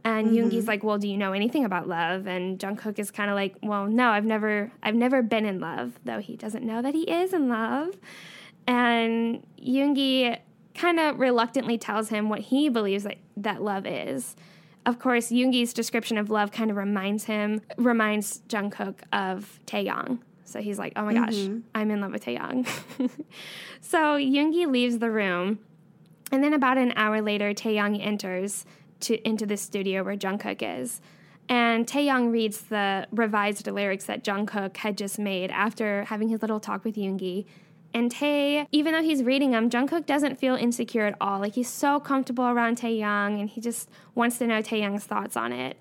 And mm-hmm. Yoongi's like, "Well, do you know anything about love?" And Jungkook is kind of like, "Well, no, I've never I've never been in love, though he doesn't know that he is in love." And Yoongi kind of reluctantly tells him what he believes that, that love is. Of course, Yoongi's description of love kind of reminds him, reminds Jungkook of Taehyung. So he's like, oh my gosh, mm-hmm. I'm in love with Taehyung. <laughs> so Yoongi leaves the room. And then about an hour later, Taehyung enters to, into the studio where Jungkook is. And Taehyung reads the revised lyrics that Jungkook had just made after having his little talk with Yoongi. And Tae, even though he's reading them, Jungkook doesn't feel insecure at all. Like he's so comfortable around Taehyung, and he just wants to know Taehyung's thoughts on it.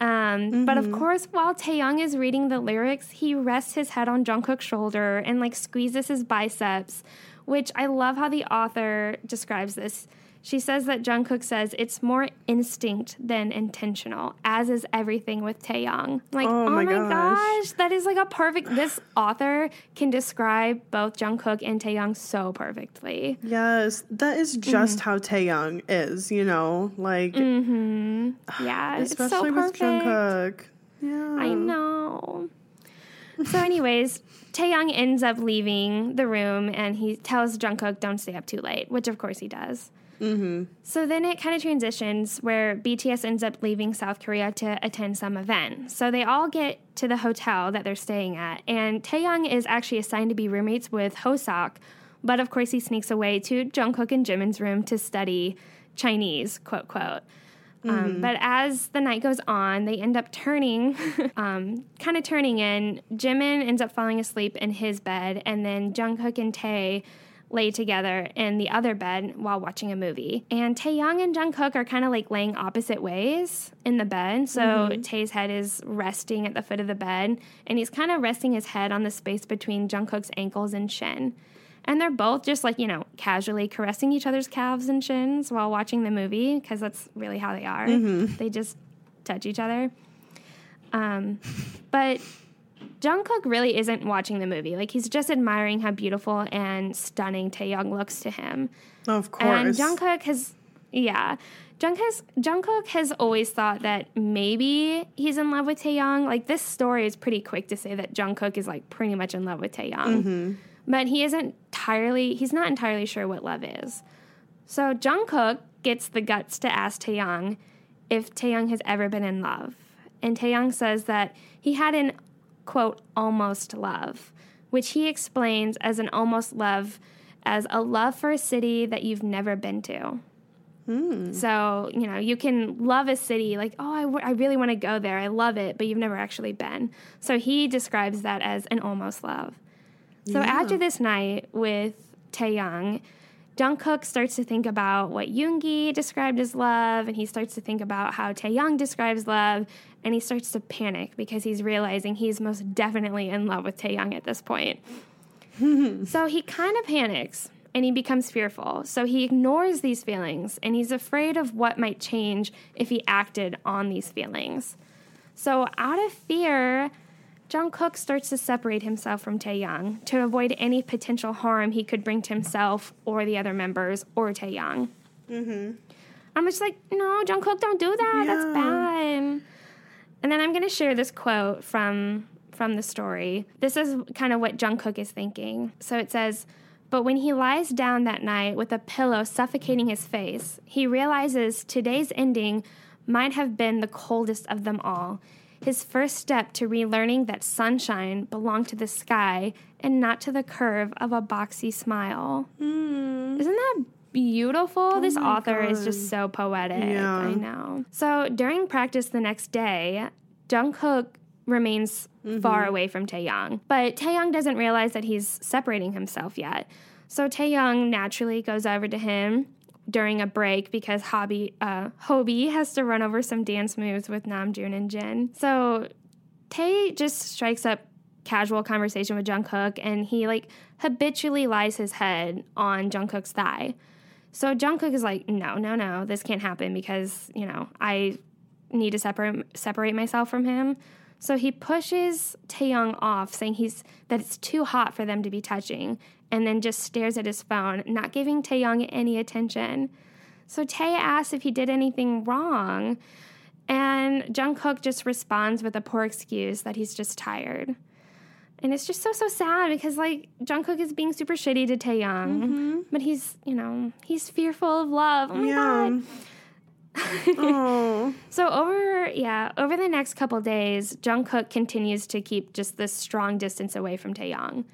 Um, But of course, while Taehyung is reading the lyrics, he rests his head on Jungkook's shoulder and like squeezes his biceps, which I love how the author describes this. She says that Jungkook says it's more instinct than intentional, as is everything with Taehyung. Like, Oh oh, my my, gosh. gosh, that is like a perfect. This author can describe both Jungkook and Taehyung so perfectly. Yes, that is mm-hmm. just how Taehyung is, you know, like mm-hmm. Yeah, <sighs> it's so especially with perfect. Jungkook. Yeah. I know. So, anyways, Taehyung ends up leaving the room and he tells Jungkook, don't stay up too late, which of course he does. Mm-hmm. So then it kind of transitions where BTS ends up leaving South Korea to attend some event. So they all get to the hotel that they're staying at, and Taehyung is actually assigned to be roommates with Hoseok, but of course he sneaks away to Jungkook and Jimin's room to study Chinese, quote, quote. Um, but as the night goes on, they end up turning, <laughs> um, kind of turning in. Jimin ends up falling asleep in his bed, and then Jungkook and Tae lay together in the other bed while watching a movie. And Taehyung and Jungkook are kind of like laying opposite ways in the bed. So Tae's head is resting at the foot of the bed, and he's kind of resting his head on the space between Jungkook's ankles and shin. And they're both just like, you know, casually caressing each other's calves and shins while watching the movie because that's really how they are. They just touch each other. Um, but Jungkook really isn't watching the movie. Like, he's just admiring how beautiful and stunning Taehyung looks to him. Of course. And Jungkook has, yeah, Jungkook has, Jungkook has always thought that maybe he's in love with Taehyung. Like this story is pretty quick to say that Jungkook is like pretty much in love with Taehyung, mm-hmm. but he isn't entirely. He's not entirely sure what love is. So Jungkook gets the guts to ask Taehyung if Taehyung has ever been in love, and Taehyung says that he had an quote almost love, which he explains as an almost love as a love for a city that you've never been to. Hmm. So, you know, you can love a city like, oh, I, w- I really want to go there. I love it, but you've never actually been. So he describes that as an almost love. So after this night with Taehyung, Jungkook starts to think about what Yoongi described as love, and he starts to think about how Taehyung describes love, and he starts to panic because he's realizing he's most definitely in love with Taehyung at this point. <laughs> so he kind of panics and he becomes fearful. So he ignores these feelings and he's afraid of what might change if he acted on these feelings. So out of fear, Jungkook starts to separate himself from Taehyung to avoid any potential harm he could bring to himself or the other members or Taehyung. Mm-hmm. I'm just like, no, Jungkook, don't do that. That's bad. And then I'm going to share this quote from from the story. This is kind of what Jungkook is thinking. So it says, "But when he lies down that night with a pillow suffocating his face, he realizes today's ending might have been the coldest of them all." His first step to relearning that sunshine belonged to the sky and not to the curve of a boxy smile. Hmm. Isn't that beautiful? this author is just so poetic. Yeah. I know. So during practice the next day, Jungkook remains far away from Taehyung, but Taehyung doesn't realize that he's separating himself yet. So Taehyung naturally goes over to him during a break because Hobby uh, Hobi has to run over some dance moves with Namjoon and Jin. So Tae just strikes up casual conversation with Jungkook and he like habitually lies his head on Jungkook's thigh. So Jungkook is like, no, no, no, this can't happen because, you know, I need to separate separate myself from him. So he pushes Taehyung off, saying he's that it's too hot for them to be touching, and then just stares at his phone, not giving Taehyung any attention. So Tae asks if he did anything wrong, and Jungkook just responds with a poor excuse that he's just tired. And it's just so so sad because like Jungkook is being super shitty to Taehyung, mm-hmm. but he's you know he's fearful of love. Oh my Yeah. god. <laughs> Oh, So over yeah, over the next couple days, Jungkook continues to keep just this strong distance away from Taehyung.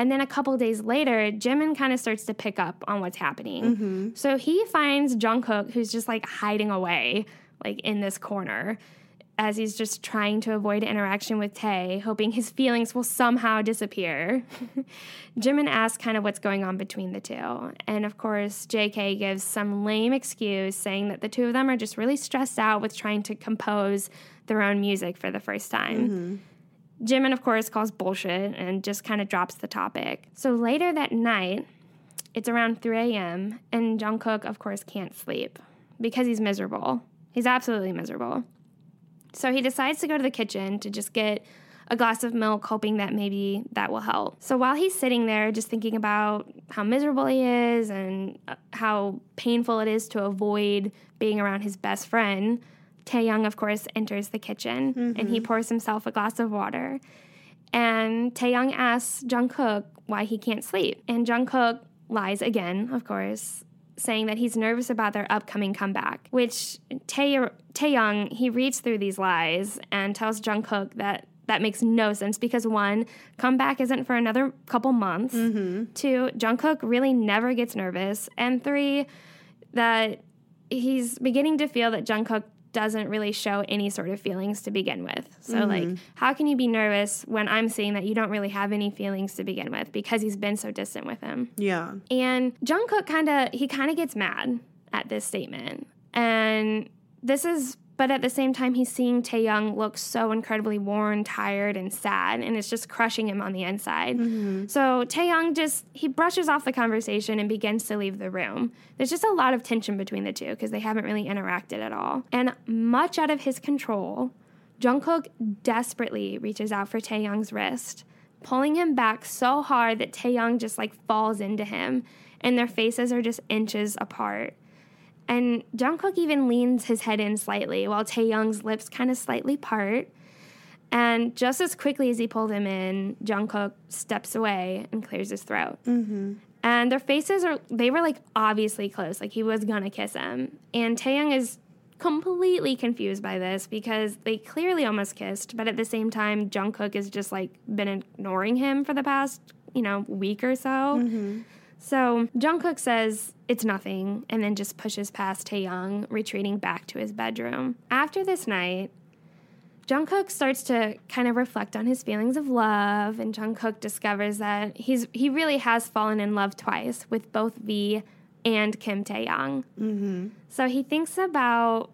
And then a couple days later, Jimin kind of starts to pick up on what's happening. Mm-hmm. So he finds Jungkook who's just like hiding away, like in this corner, as he's just trying to avoid interaction with Tae, hoping his feelings will somehow disappear. <laughs> Jimin asks kind of what's going on between the two. And of course, JK gives some lame excuse saying that the two of them are just really stressed out with trying to compose their own music for the first time. Mm-hmm. Jimin, of course, calls bullshit and just kind of drops the topic. So later that night, it's around 3 a.m., and Jungkook, of course, can't sleep because he's miserable. He's absolutely miserable. So he decides to go to the kitchen to just get a glass of milk, hoping that maybe that will help. So while he's sitting there, just thinking about how miserable he is and uh, how painful it is to avoid being around his best friend, Taehyung, of course, enters the kitchen and he pours himself a glass of water. And Taehyung asks Jungkook why he can't sleep. And Jungkook lies again, of course, saying that he's nervous about their upcoming comeback, which Tae- Taehyung, he reads through these lies and tells Jungkook that that makes no sense because one, comeback isn't for another couple months. Mm-hmm. Two, Jungkook really never gets nervous. And three, that he's beginning to feel that Jungkook doesn't really show any sort of feelings to begin with. So mm-hmm. like how can you be nervous when I'm seeing that you don't really have any feelings to begin with because he's been so distant with him. yeah. And Jungkook kind of he kind of gets mad at this statement. And this is but at the same time he's seeing Taehyung look so incredibly worn, tired and sad and it's just crushing him on the inside. Mm-hmm. So Taehyung just he brushes off the conversation and begins to leave the room. There's just a lot of tension between the two because they haven't really interacted at all. And much out of his control, Jungkook desperately reaches out for Taehyung's wrist, pulling him back so hard that Taehyung just like falls into him, and their faces are just inches apart. And Jungkook even leans his head in slightly while Taehyung's lips kind of slightly part. And just as quickly as he pulled him in, Jungkook steps away and clears his throat. Mm-hmm. And their faces are, they were like obviously close, like he was gonna kiss him. And Taehyung is completely confused by this because they clearly almost kissed, but at the same time, Jungkook has just like been ignoring him for the past, you know, week or so. Mm-hmm. So Jungkook says it's nothing and then just pushes past Taehyung, retreating back to his bedroom. After this night, Jungkook starts to kind of reflect on his feelings of love, and Jungkook discovers that he's he really has fallen in love twice with both V and Kim Taehyung. Mm-hmm. So he thinks about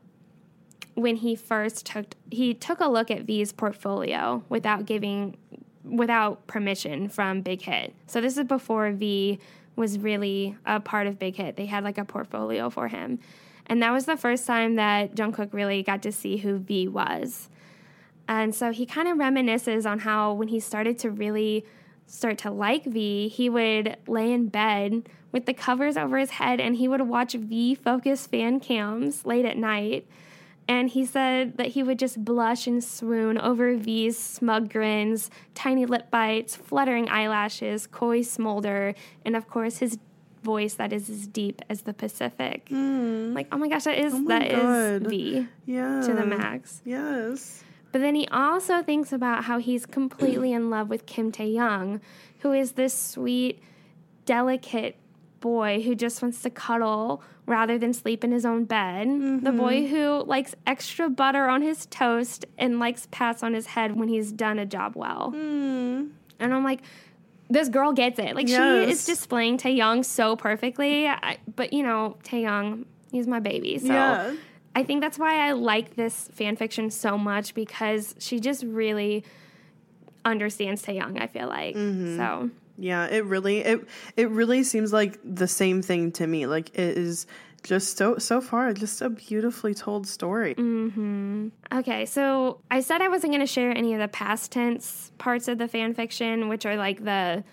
when he first took he took a look at V's portfolio without giving without permission from Big Hit. So this is before V was really a part of Big Hit. They had like a portfolio for him. And that was the first time that Jungkook really got to see who V was. And so he kind of reminisces on how when he started to really start to like V, he would lay in bed with the covers over his head and he would watch V focus fan cams late at night. And he said that he would just blush and swoon over V's smug grins, tiny lip bites, fluttering eyelashes, coy smolder, and of course his voice that is as deep as the Pacific. Mm. Like, oh my gosh, that is. Oh that is God. V Yeah. to the max. Yes. But then he also thinks about how he's completely in love with Kim Taehyung, who is this sweet, delicate boy who just wants to cuddle rather than sleep in his own bed. The mm-hmm. boy who likes extra butter on his toast and likes pats on his head when he's done a job well. Mm. And I'm like, this girl gets it. Like she is displaying Taehyung so perfectly. I, but you know, Taehyung, he's my baby. So Yeah. I think that's why I like this fan fiction so much because she just really understands Taehyung. I feel like mm-hmm. so. Yeah, it really it it really seems like the same thing to me. Like it is just so so far just a beautifully told story. Mm-hmm. Okay, so I said I wasn't going to share any of the past tense parts of the fan fiction, which are like the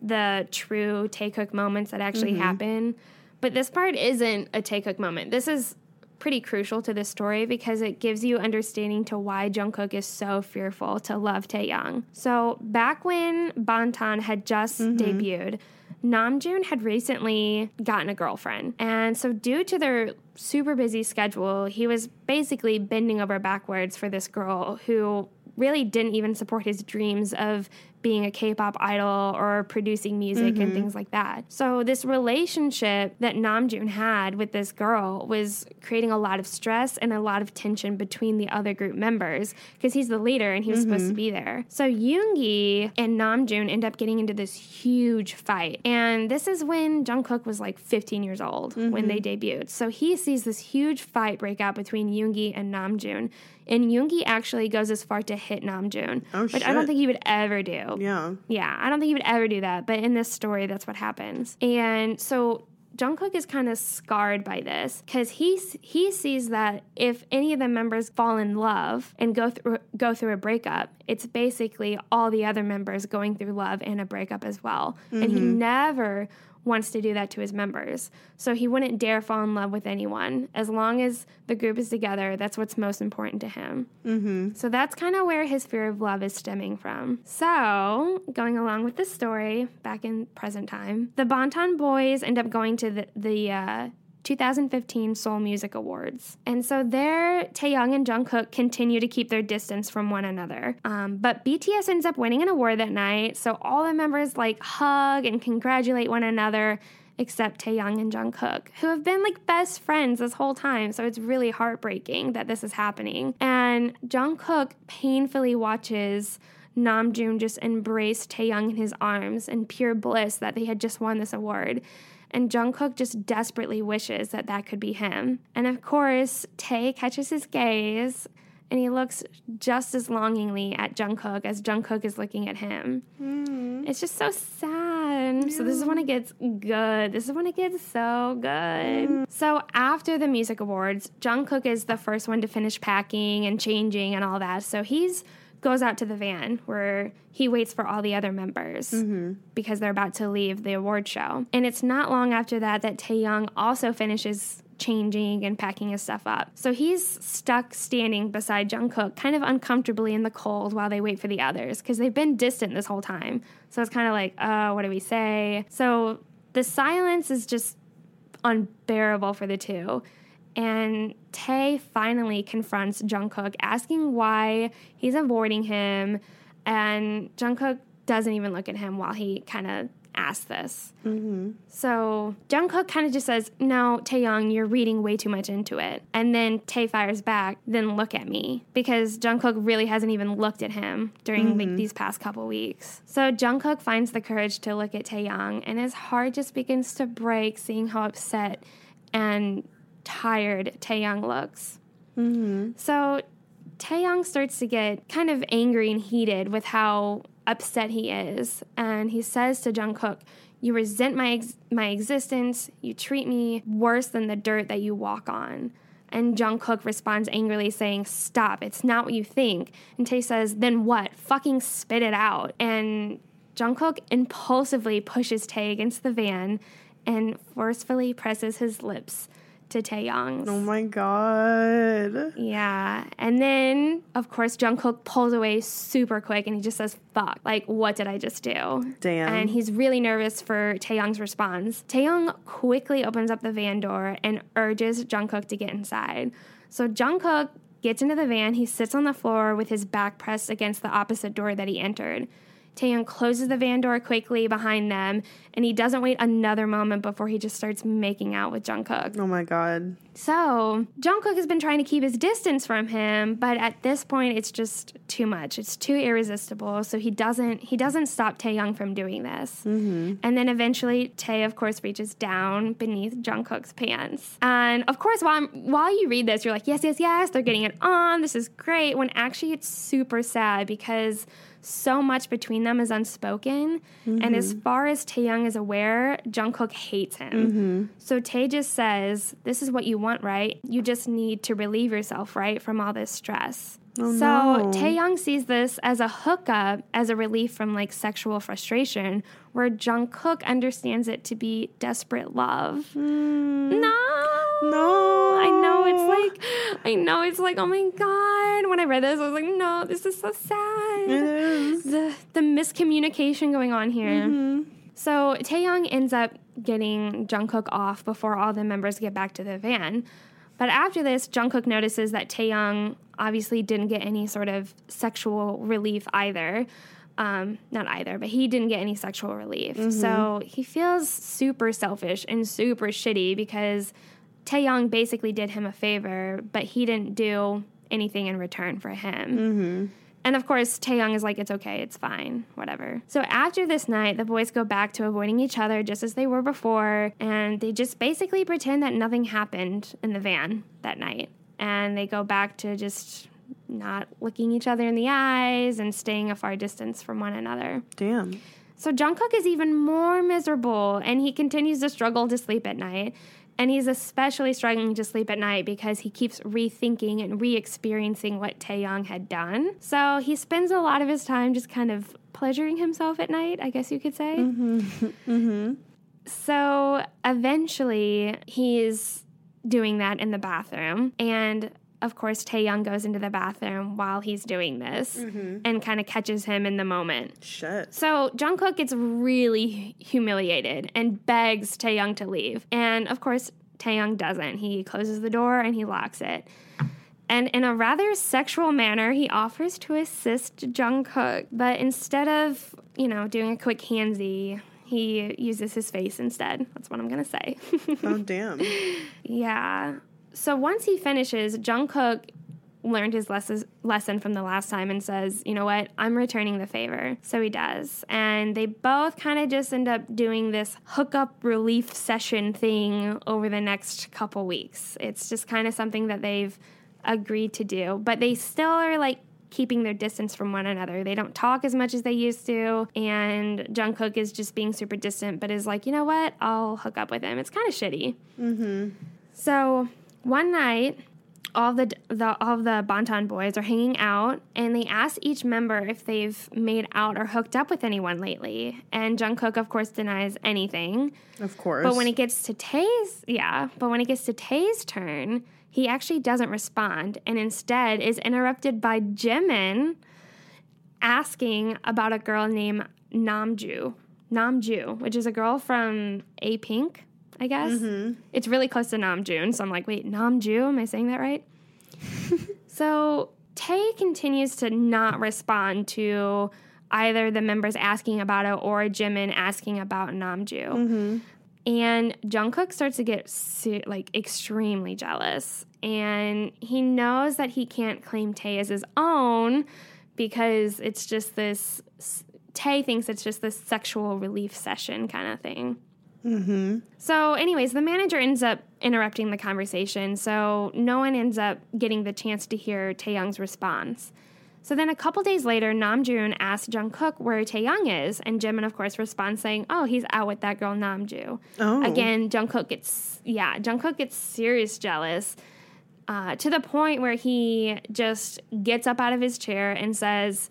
the true Taekook moments that actually mm-hmm. happen. But this part isn't a Taekook moment. This is pretty crucial to this story because it gives you understanding to why Jungkook is so fearful to love Taehyung. So back when Bangtan had just mm-hmm. debuted, Namjoon had recently gotten a girlfriend. And so due to their super busy schedule, he was basically bending over backwards for this girl who really didn't even support his dreams of being a K-pop idol or producing music and mm-hmm. things like that. So this relationship that Namjoon had with this girl was creating a lot of stress and a lot of tension between the other group members because he's the leader and he was supposed to mm-hmm. be there. So Yoongi and Namjoon end up getting into this huge fight. And this is when Jungkook was like 15 years old when they mm-hmm. debuted. So he sees this huge fight break out between Yoongi and Namjoon. And Yoongi actually goes as far to hit Namjoon, Oh, which I don't think he would ever do. Yeah. Yeah, I don't think he would ever do that, but in this story, that's what happens. And so Jungkook is kind of scarred by this because he he sees that if any of the members fall in love and go through go through a breakup, it's basically all the other members going through love and a breakup as well. And he mm-hmm. never wants to do that to his members. So he wouldn't dare fall in love with anyone. As long as the group is together, that's what's most important to him. So that's kind of where his fear of love is stemming from. So, going along with the story, back in present time, the Bangtan boys end up going to the, the uh, 2015 Seoul Music Awards. And so there, Taehyung and Jungkook continue to keep their distance from one another. Um, but BTS ends up winning an award that night, so all the members like hug and congratulate one another except Taehyung and Jungkook, who have been like best friends this whole time. So it's really heartbreaking that this is happening. And Jungkook painfully watches Namjoon just embrace Taehyung in his arms in pure bliss that they had just won this award. And Jungkook just desperately wishes that that could be him. And of course, Tae catches his gaze and he looks just as longingly at Jungkook as Jungkook is looking at him. Mm. It's just so sad. So this is when it gets good. This is when it gets so good. Mm. So after the music awards, Jungkook is the first one to finish packing and changing and all that. So he's goes out to the van where he waits for all the other members because they're about to leave the award show. And it's not long after that that Taehyung also finishes changing and packing his stuff up. So he's stuck standing beside Jungkook, kind of uncomfortably in the cold while they wait for the others because they've been distant this whole time. So it's kind of like, uh, what do we say? So the silence is just unbearable for the two. And Tae finally confronts Jungkook, asking why he's avoiding him. And Jungkook doesn't even look at him while he kind of asks this. Mm-hmm. So Jungkook kind of just says, No, Taehyung, you're reading way too much into it. And then Tae fires back, Then look at me. Because Jungkook really hasn't even looked at him during like mm-hmm. these past couple weeks. So Jungkook finds the courage to look at Taehyung, and his heart just begins to break seeing how upset and tired Taehyung looks. Mm-hmm. So Taehyung starts to get kind of angry and heated with how upset he is, and he says to Jungkook, "You resent my ex- my existence. You treat me worse than the dirt that you walk on." And Jungkook responds angrily, saying, "Stop! It's not what you think." And Tae says, "Then what? Fucking spit it out!" And Jungkook impulsively pushes Tae against the van and forcefully presses his lips to Taehyung's. Oh my god. Yeah. And then, of course, Jungkook pulls away super quick and he just says, fuck. Like, what did I just do? Damn. And he's really nervous for Taehyung's response. Taehyung quickly opens up the van door and urges Jungkook to get inside. So Jungkook gets into the van. He sits on the floor with his back pressed against the opposite door that he entered. Taehyung closes the van door quickly behind them, and he doesn't wait another moment before he just starts making out with Jungkook. Oh my god. So Jungkook has been trying to keep his distance from him, but at this point, it's just too much. It's too irresistible. So he doesn't he doesn't stop Taehyung from doing this. Mm-hmm. And then eventually, Tae of course reaches down beneath Jungkook's pants. And of course, while I'm, while you read this, you're like, yes, yes, yes, they're getting it on. This is great. When actually, it's super sad because so much between them is unspoken. And as mm-hmm. far as Taehyung is aware, Jungkook hates him. Mm-hmm. So Tae just says, This is what you want, right? You just need to relieve yourself, right, from all this stress. Oh, so no. Taehyung sees this as a hookup, as a relief from like sexual frustration, where Jungkook understands it to be desperate love. Hmm. No. No. I know it's like I know it's like oh my god. When I read this, I was like, no, this is so sad. It is. The the miscommunication going on here. Mm-hmm. So Taehyung ends up getting Jungkook off before all the members get back to the van. But after this, Jungkook notices that Taehyung obviously didn't get any sort of sexual relief either. Um, not either, but he didn't get any sexual relief. So he feels super selfish and super shitty because Taehyung basically did him a favor, but he didn't do anything in return for him. And of course, Taehyung is like, it's okay, it's fine, whatever. So after this night, the boys go back to avoiding each other just as they were before, and they just basically pretend that nothing happened in the van that night. And they go back to just not looking each other in the eyes and staying a far distance from one another. Damn. So Jungkook is even more miserable and he continues to struggle to sleep at night. And he's especially struggling to sleep at night because he keeps rethinking and re experiencing what Taehyung had done. So he spends a lot of his time just kind of pleasuring himself at night, I guess you could say. Mm hmm. <laughs> So eventually he's doing that in the bathroom. And of course, Taehyung goes into the bathroom while he's doing this mm-hmm. and kind of catches him in the moment. Shit. So Jungkook gets really humiliated and begs Taehyung to leave. And of course, Taehyung doesn't. He closes the door and he locks it. And in a rather sexual manner, he offers to assist Jungkook. But instead of, you know, doing a quick handsy, he uses his face instead. That's what I'm to say. Oh damn. <laughs> Yeah. So once he finishes, Jungkook learned his lessons, lesson from the last time and says, you know what, I'm returning the favor. So he does. And they both kind of just end up doing this hookup relief session thing over the next couple weeks. It's just kind of something that they've agreed to do, but they still are like keeping their distance from one another. They don't talk as much as they used to, and Jungkook is just being super distant, but is like, you know what, I'll hook up with him. It's kind of shitty. Mm-hmm. So one night, all the, the all the Bangtan boys are hanging out, and they ask each member if they've made out or hooked up with anyone lately. And Jungkook, of course, denies anything. Of course. But when it gets to Tae's, yeah, but when it gets to Tae's turn, he actually doesn't respond, and instead is interrupted by Jimin asking about a girl named Namju. Namju, which is a girl from A Pink, I guess. Mm-hmm. It's really close to Namjoon, so I'm like, wait, Namju? Am I saying that right? <laughs> so Tae continues to not respond to either the members asking about it or Jimin asking about Namju. Mm-hmm. And Jungkook starts to get like extremely jealous, and he knows that he can't claim Tae as his own because it's just this. Tae thinks it's just this sexual relief session kind of thing. So, anyways, the manager ends up interrupting the conversation, so no one ends up getting the chance to hear Taehyung's response. So then, a couple days later, Nam Namjoon asks Jungkook where Taehyung is, and Jimin, of course, responds saying, "Oh, he's out with that girl Namju." Oh. Again, Jungkook gets yeah, Jungkook gets serious jealous uh, to the point where he just gets up out of his chair and says.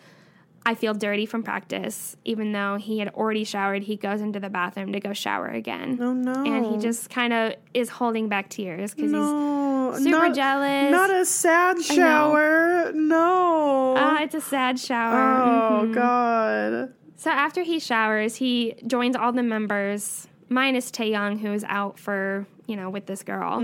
I feel dirty from practice. Even though he had already showered, he goes into the bathroom to go shower again. Oh no. And he just kind of is holding back tears because no, he's super not, jealous. Not a sad shower. No. Ah, it's a sad shower. oh Mhm. God. So after he showers, he joins all the members, minus Taehyung, who is out for, you know, with this girl.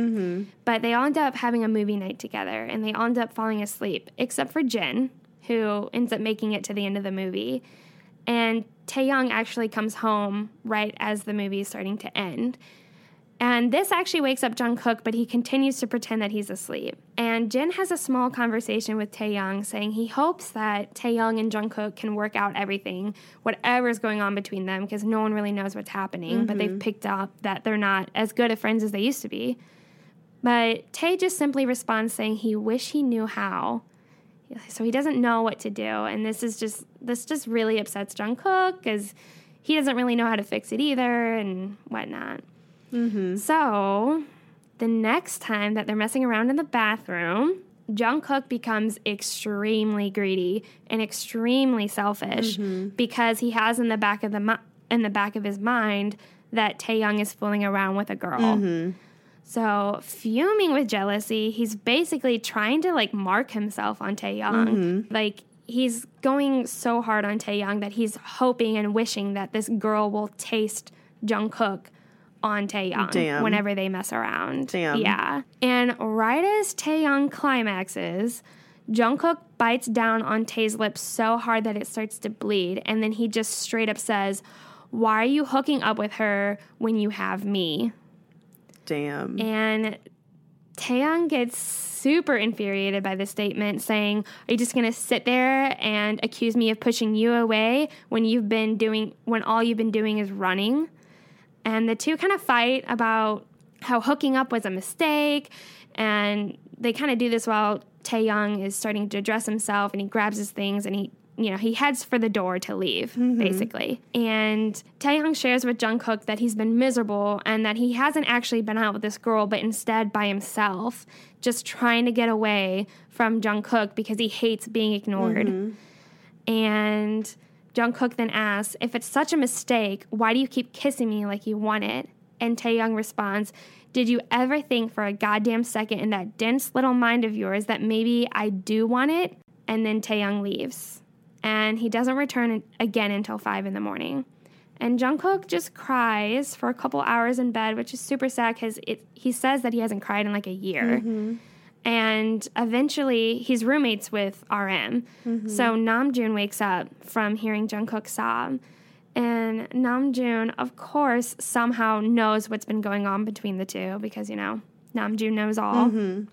But they all end up having a movie night together and they all end up falling asleep, except for Jin, who ends up making it to the end of the movie. And Taehyung actually comes home right as the movie is starting to end. And this actually wakes up Jungkook, but he continues to pretend that he's asleep. And Jin has a small conversation with Taehyung, saying he hopes that Taehyung and Jungkook can work out everything, whatever's going on between them, because no one really knows what's happening. But they've mm-hmm. picked up that they're not as good of friends as they used to be. But Tae just simply responds saying he wish he knew how. So he doesn't know what to do, and this is just this just really upsets Jungkook because he doesn't really know how to fix it either and whatnot. Mm-hmm. So, the next time that they're messing around in the bathroom, Jungkook becomes extremely greedy and extremely selfish mm-hmm. because he has in the back of the mi- in the back of his mind that Taehyung is fooling around with a girl. Mm-hmm. So, fuming with jealousy, he's basically trying to like mark himself on Taehyung. Mm-hmm. Like he's going so hard on Taehyung that he's hoping and wishing that this girl will taste Jungkook on Taehyung Damn. whenever they mess around. Damn. Yeah. And right as Taehyung climaxes, Jungkook bites down on Tae's lips so hard that it starts to bleed, and then he just straight up says, "Why are you hooking up with her when you have me?" Damn. And Taehyung gets super infuriated by this statement, saying, Are you just gonna sit there and accuse me of pushing you away when you've been doing when all you've been doing is running? And the two kind of fight about how hooking up was a mistake, and they kind of do this while Taehyung is starting to dress himself and he grabs his things and he you know, he heads for the door to leave, mm-hmm. basically. And Taehyung shares with Jungkook that he's been miserable and that he hasn't actually been out with this girl, but instead by himself, just trying to get away from Jungkook because he hates being ignored. Mm-hmm. And Jungkook then asks, if it's such a mistake, why do you keep kissing me like you want it? And Taehyung responds, did you ever think for a goddamn second in that dense little mind of yours that maybe I do want it? And then Taehyung leaves. And he doesn't return again until 5 in the morning. And Jungkook just cries for a couple hours in bed, which is super sad because he says that he hasn't cried in like a year. Mm-hmm. And eventually, he's roommates with RM. Mm-hmm. So Namjoon wakes up from hearing Jungkook sob. And Namjoon, of course, somehow knows what's been going on between the two because, you know, Namjoon knows all. Mm-hmm.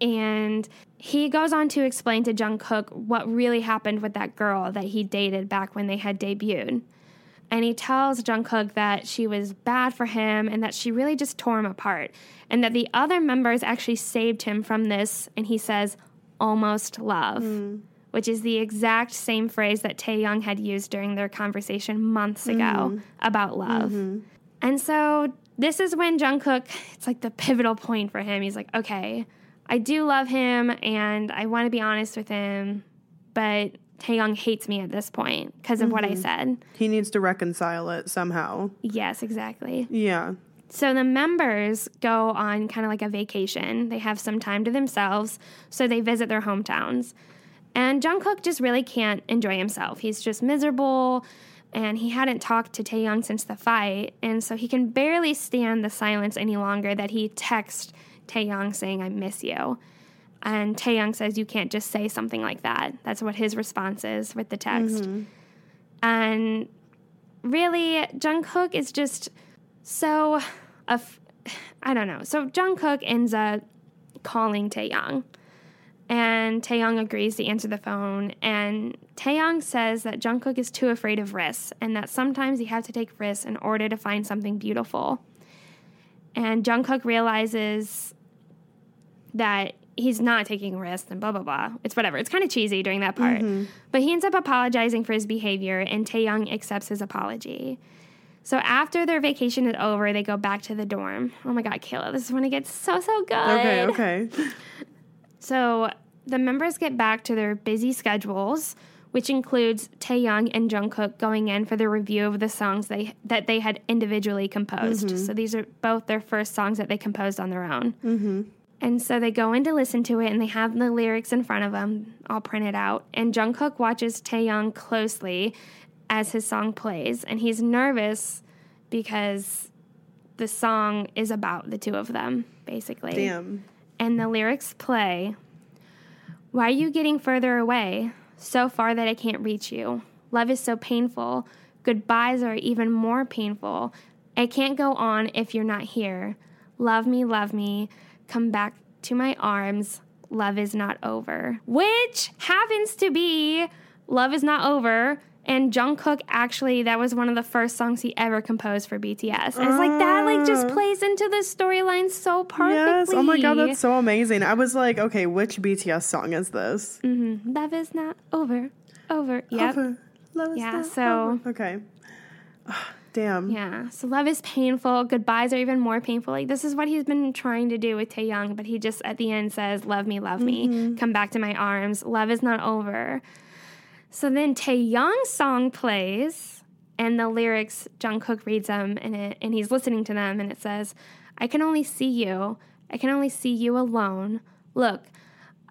And he goes on to explain to Jungkook what really happened with that girl that he dated back when they had debuted. And he tells Jungkook that she was bad for him and that she really just tore him apart. And that the other members actually saved him from this, and he says, almost love, hmm. which is the exact same phrase that Taehyung had used during their conversation months hmm. ago about love. Hmm. And so this is when Jungkook, it's like the pivotal point for him. He's like, okay, I do love him and I want to be honest with him, but Taehyung hates me at this point because of what I mm-hmm. said. He needs to reconcile it somehow. Yes, exactly. Yeah. So the members go on kind of like a vacation. They have some time to themselves, so they visit their hometowns. And Jungkook just really can't enjoy himself. He's just miserable, and he hadn't talked to Taehyung since the fight, and so he can barely stand the silence any longer that he texts Taehyung saying, I miss you. And Taehyung says, You can't just say something like that. That's what his response is with the text. Mm-hmm. And really, Jungkook is just so, af- I don't know. So Jungkook ends up calling Taehyung. And Taehyung agrees to answer the phone. And Taehyung says that Jungkook is too afraid of risks and that sometimes you have to take risks in order to find something beautiful. And Jungkook realizes that he's not taking risks and blah, blah, blah. It's whatever. It's kind of cheesy during that part. But he ends up apologizing for his behavior, and Taehyung accepts his apology. So after their vacation is over, they go back to the dorm. Oh my God, Kayla, this is when it gets so, so good. Okay, okay. <laughs> So the members get back to their busy schedules, which includes Taehyung and Jungkook going in for the review of the songs they that they had individually composed. So these are both their first songs that they composed on their own. Mm-hmm. And so they go in to listen to it, and they have the lyrics in front of them, all printed out. And Jungkook watches Taehyung closely as his song plays, and he's nervous because the song is about the two of them, basically Damn. and the lyrics play Why are you getting further away? So far that I can't reach you. Love is so painful. Goodbyes are even more painful. I can't go on if you're not here. Love me, love me. Come back to my arms. Love is not over. Which happens to be Love is Not Over. And Jungkook actually, that was one of the first songs he ever composed for BTS. And it's like that, like just ah. plays into the storyline so perfectly. Yes. Oh my god, that's so amazing. I was like, okay, which BTS song is this? Mm-hmm. Love is not over. Over. Yep. Over. Love is Yeah, not so- over. Okay. Ah, Damn. Yeah. So love is painful. Goodbyes are even more painful. Like this is what he's been trying to do with Taehyung, but he just at the end says, "Love me, love me. Mm-hmm. Come back to my arms. Love is not over." So then Taehyung's song plays, and the lyrics Jungkook reads them, and it, and he's listening to them, and it says, "I can only see you. I can only see you alone. Look,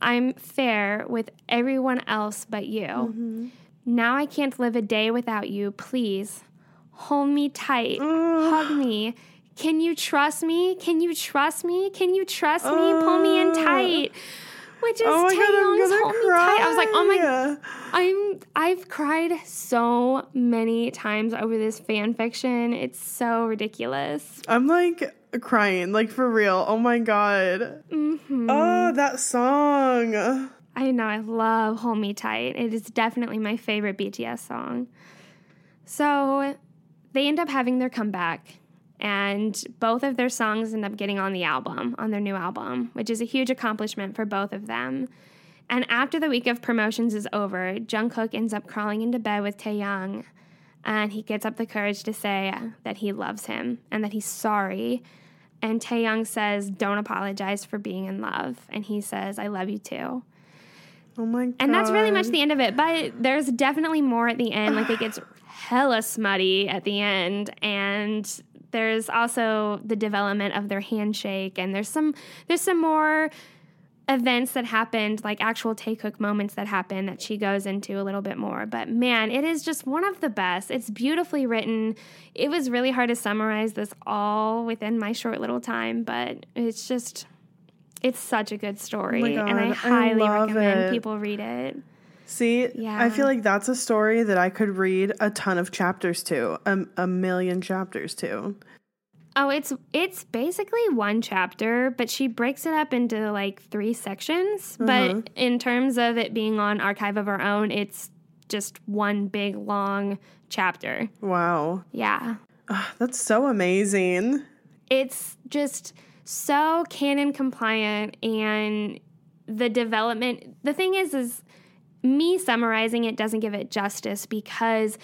I'm fair with everyone else but you. Mm-hmm. Now I can't live a day without you. Please hold me tight, hug me. Can you trust me? Can you trust me? Can you trust me? Pull me in tight." Which is Oh my god, I'm Taehyung's me cry. tight. I was like, oh my I'm I've cried so many times over this fan fiction. It's so ridiculous. I'm like crying, like for real. Oh my god. Mm-hmm. Oh, that song. I know I love Hold Me Tight. It is definitely my favorite BTS song. So they end up having their comeback, and both of their songs end up getting on the album, on their new album, which is a huge accomplishment for both of them. And after the week of promotions is over, Jungkook ends up crawling into bed with Taehyung, and he gets up the courage to say that he loves him and that he's sorry. And Taehyung says, "Don't apologize for being in love," and he says, "I love you too." Oh my god. And that's really much the end of it. But there's definitely more at the end. Like it gets hella smutty at the end. And there's also the development of their handshake. And there's some there's some more events that happened, like actual Taekook moments that happen that she goes into a little bit more. But man, it is just one of the best. It's beautifully written. It was really hard to summarize this all within my short little time, but it's just it's such a good story. Oh and I God, I highly recommend it. people read it. See, Yeah. I feel like that's a story that I could read a ton of chapters to, a, a million chapters to. Oh, it's it's basically one chapter, but she breaks it up into like three sections. But uh-huh. in terms of it being on Archive of Our Own, it's just one big long chapter. Wow. Yeah. Ah, that's so amazing. It's just so canon compliant and the development the thing is is me summarizing it doesn't give it justice because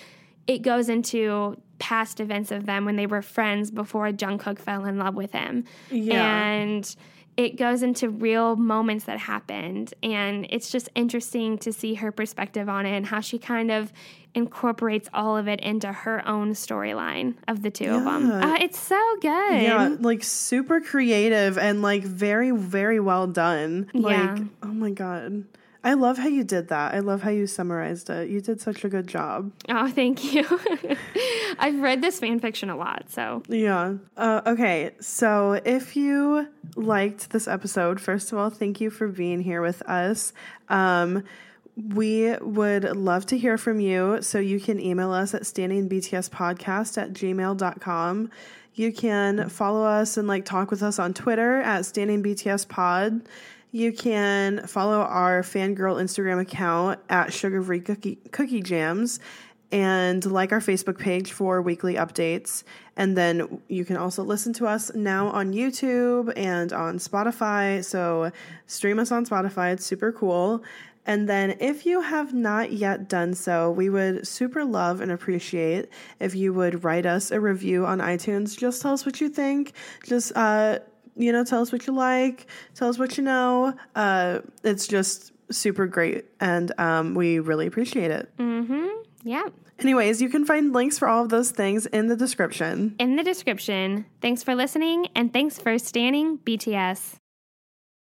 it goes into past events of them when they were friends before Jungkook fell in love with him. Yeah. And it goes into real moments that happened and it's just interesting to see her perspective on it and how she kind of incorporates all of it into her own storyline of the two of them. Uh, it's so good. Yeah, like super creative and like very, very well done. Like, Yeah. oh my God. I love how you did that. I love how you summarized it. You did such a good job. Oh, thank you. <laughs> I've read this fan fiction a lot, so Yeah. Uh, okay. So if you liked this episode, first of all, thank you for being here with us. Um, We would love to hear from you. So you can email us at standingbtspodcast at gmail.com. You can follow us and like talk with us on Twitter at standingbtspod. You can follow our fangirl Instagram account at Sugar Free Cookie, Cookie Jams and like our Facebook page for weekly updates. And then you can also listen to us now on YouTube and on Spotify. So stream us on Spotify, it's super cool. And then, if you have not yet done so, we would super love and appreciate if you would write us a review on iTunes. Just tell us what you think. Just, uh, you know, tell us what you like. Tell us what you know. Uh, it's just super great. And um, we really appreciate it. Mm-hmm. Yeah. Anyways, you can find links for all of those things in the description. In the description. Thanks for listening and thanks for standing BTS.